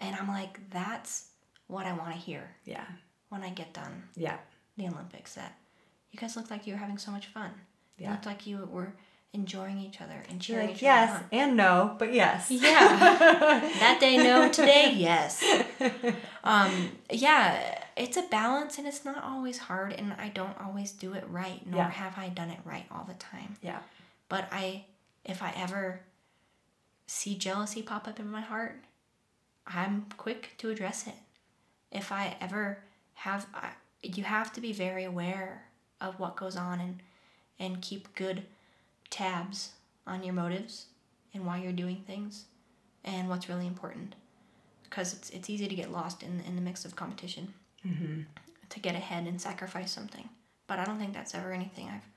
And I'm like, "That's what I want to hear Yeah. when I get done Yeah. the Olympics that you guys looked like you were having so much fun. You Yeah. looked like you were enjoying each other and cheering like, each yes other on. and no, but yes. Yeah. that day no, today yes. Um, yeah, it's a balance and it's not always hard and I don't always do it right, nor Yeah. have I done it right all the time. Yeah. But I if I ever see jealousy pop up in my heart, I'm quick to address it. If I ever have I, you have to be very aware of what goes on and and keep good tabs on your motives and why you're doing things and what's really important because it's it's easy to get lost in in the mix of competition Mm-hmm. to get ahead and sacrifice something but i don't think that's ever anything i've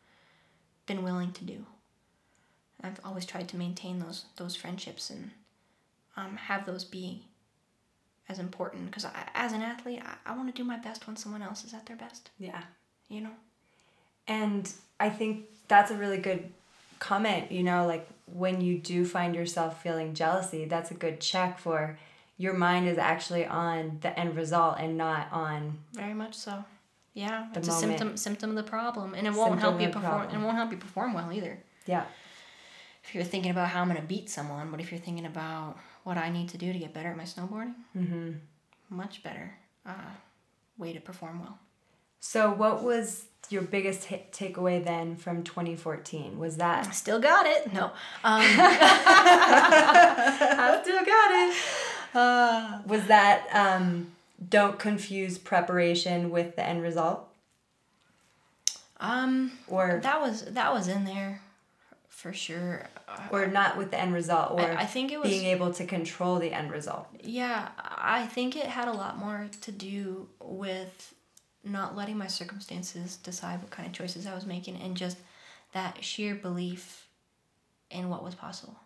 been willing to do i've always tried to maintain those those friendships and um, have those be as important because as an athlete I, I want to do my best when someone else is at their best Yeah. you know And I think that's a really good comment, you know, like when you do find yourself feeling jealousy, that's a good check for your mind is actually on the end result and not on Very much so. Yeah, The it's a moment. symptom symptom of the problem, and it won't help you perform. problem. It won't help you perform well either. yeah. If you're thinking about how I'm gonna beat someone, but if you're thinking about what I need to do to get better at my snowboarding, Mm-hmm. much better uh, way to perform well. So what was your biggest hit takeaway then from 2014? Was that I still got it. No, um, I still got it. Uh, was that um, don't confuse preparation with the end result? Um, or that was that was in there, for sure. Uh, or not with the end result, or I, I think it was being able to control the end result. Yeah, I think it had a lot more to do with not letting my circumstances decide what kind of choices I was making and just that sheer belief in what was possible.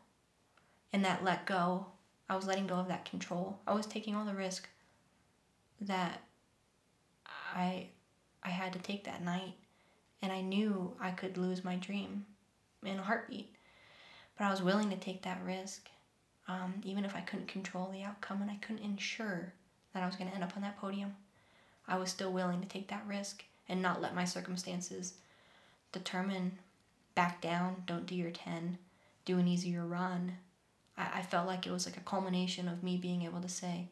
And that let go. I was letting go of that control. I was taking all the risk that I I had to take that night and I knew I could lose my dream in a heartbeat. But I was willing to take that risk um, even if I couldn't control the outcome and I couldn't ensure that I was going to end up on that podium, I was still willing to take that risk and not let my circumstances determine back down, don't do your 10, do an easier run. I, I felt like it was like a culmination of me being able to say,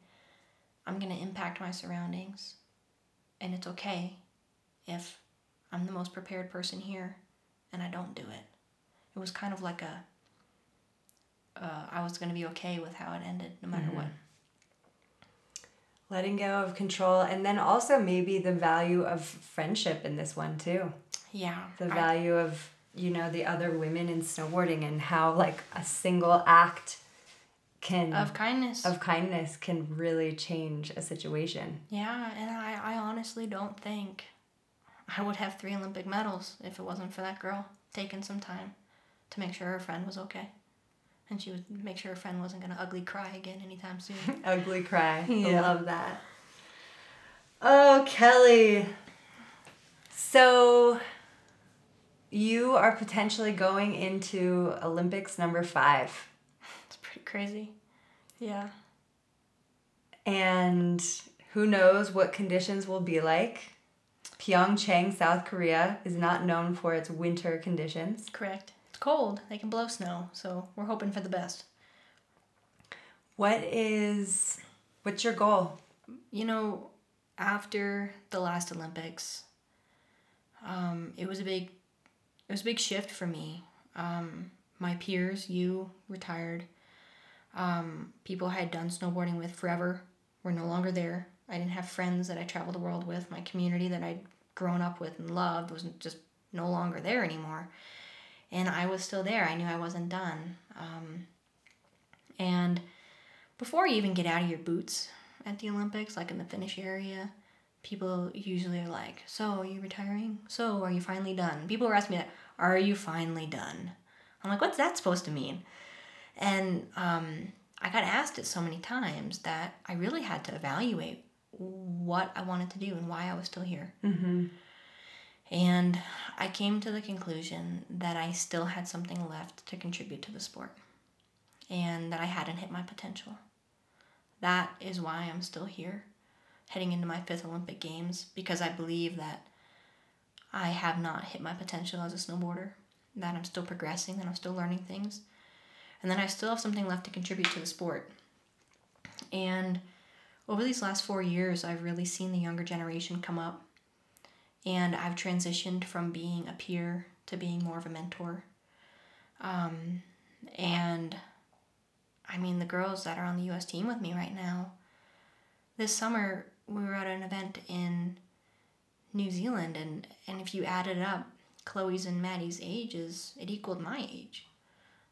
I'm going to impact my surroundings, and it's okay if I'm the most prepared person here and I don't do it. It was kind of like a uh, I was going to be okay with how it ended, no matter what. Letting go of control, and then also maybe the value of friendship in this one too. Yeah. The I- value of you know the other women in snowboarding and how like a single act can of kindness. of kindness can really change a situation. yeah, and I, I honestly don't think I would have three Olympic medals if it wasn't for that girl taking some time to make sure her friend was okay. And she would make sure her friend wasn't going to ugly cry again anytime soon. Ugly cry. I love that. Oh, Kelly. So you are potentially going into Olympics number five. it's pretty crazy. Yeah. And who knows what conditions will be like. Pyeongchang, South Korea, is not known for its winter conditions. Correct. Cold. They can blow snow, so we're hoping for the best. What is, what's your goal? You know, after the last Olympics, um, it was a big, it was a big shift for me. Um, my peers, you retired. Um, people I had done snowboarding with forever were no longer there. I didn't have friends that I traveled the world with. My community that I'd grown up with and loved was just no longer there anymore. And I was still there. I knew I wasn't done. Um, and before you even get out of your boots at the Olympics, like in the finish area, people usually are like, So, are you retiring? So, are you finally done? People are asking me that, Are you finally done? I'm like, What's that supposed to mean? And um, I got asked it so many times that I really had to evaluate what I wanted to do and why I was still here. Mm-hmm. And I came to the conclusion that I still had something left to contribute to the sport and that I hadn't hit my potential. That is why I'm still here, heading into my fifth Olympic Games, because I believe that I have not hit my potential as a snowboarder, that I'm still progressing, that I'm still learning things, and that I still have something left to contribute to the sport. And over these last four years, I've really seen the younger generation come up and I've transitioned from being a peer to being more of a mentor. Um, and I mean, the girls that are on the US team with me right now, this summer we were at an event in New Zealand, and, and if you added up Chloe's and Maddie's ages, it equaled my age.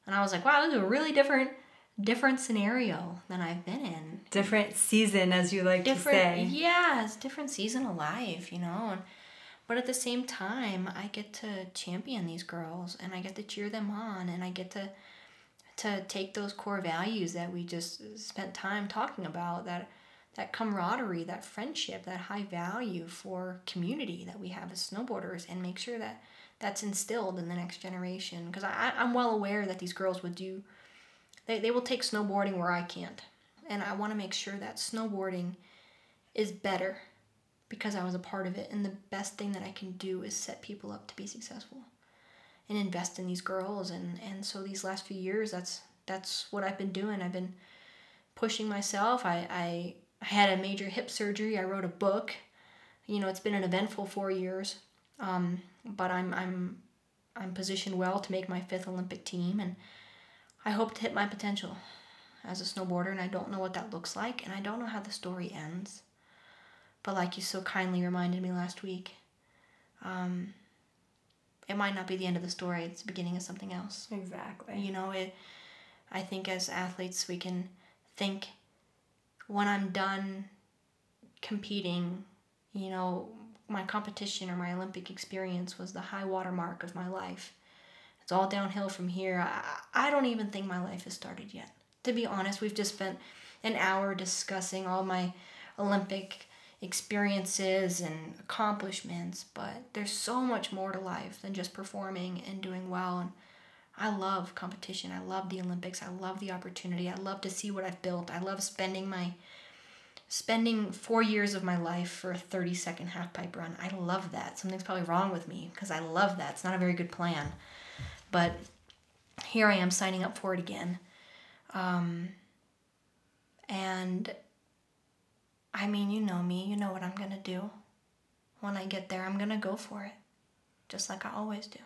And I was like, wow, this is a really different different scenario than I've been in Different season, as you like different to say. yeah it's different season of life you know and but at the same time i get to champion these girls and i get to cheer them on and i get to to take those core values that we just spent time talking about that that camaraderie that friendship that high value for community that we have as snowboarders and make sure that that's instilled in the next generation. Because I, i'm well aware that these girls would do they, they will take snowboarding where i can't. And i want to make sure that snowboarding is better because I was a part of it. And the best thing that I can do is set people up to be successful and invest in these girls. And, and so these last few years, that's that's what I've been doing. I've been pushing myself. I, I, had a major hip surgery. I wrote a book. You know, it's been an eventful four years, um, but I'm I'm I'm positioned well to make my fifth Olympic team, and I hope to hit my potential as a snowboarder. And I don't know what that looks like, and I don't know how the story ends. But like you so kindly reminded me last week, um, it might not be the end of the story. It's the beginning of something else. Exactly. You know, it. I think as athletes, we can think when I'm done competing, you know, my competition or my Olympic experience was the high water mark of my life. It's all downhill from here. I, I don't even think my life has started yet. To be honest, we've just spent an hour discussing all my Olympic experiences and accomplishments, but there's so much more to life than just performing and doing well. And I love competition. I love the Olympics. I love the opportunity. I love to see what I've built. I love spending my spending four years of my life for a 30 second half pipe run. I love that. Something's probably wrong with me because I love that. It's not a very good plan. But here I am signing up for it again. Um, and I mean, you know me, you know what I'm to do. When I get there, I'm to go for it, just like I always do.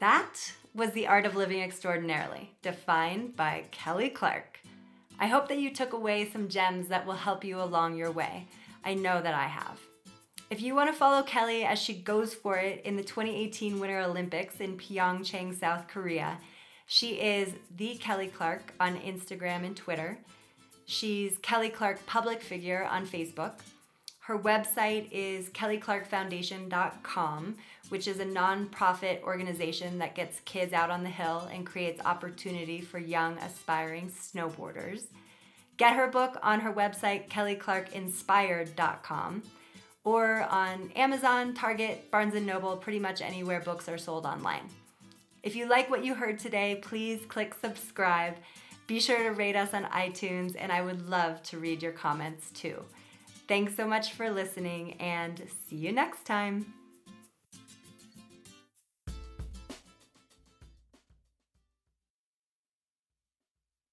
That was The Art of Living Extraordinarily, defined by Kelly Clark. I hope that you took away some gems that will help you along your way. I know that I have. If you want to follow Kelly as she goes for it in the 2018 Winter Olympics in Pyeongchang, South Korea, she is the Kelly Clark on Instagram and Twitter. She's Kelly Clark Public Figure on Facebook. Her website is kellyclarkfoundation.com, which is a nonprofit organization that gets kids out on the hill and creates opportunity for young aspiring snowboarders. Get her book on her website, kellyclarkinspired.com, or on Amazon, Target, Barnes & Noble, pretty much anywhere books are sold online. If you like what you heard today, please click subscribe be sure to rate us on iTunes, and I would love to read your comments too. Thanks so much for listening, and see you next time.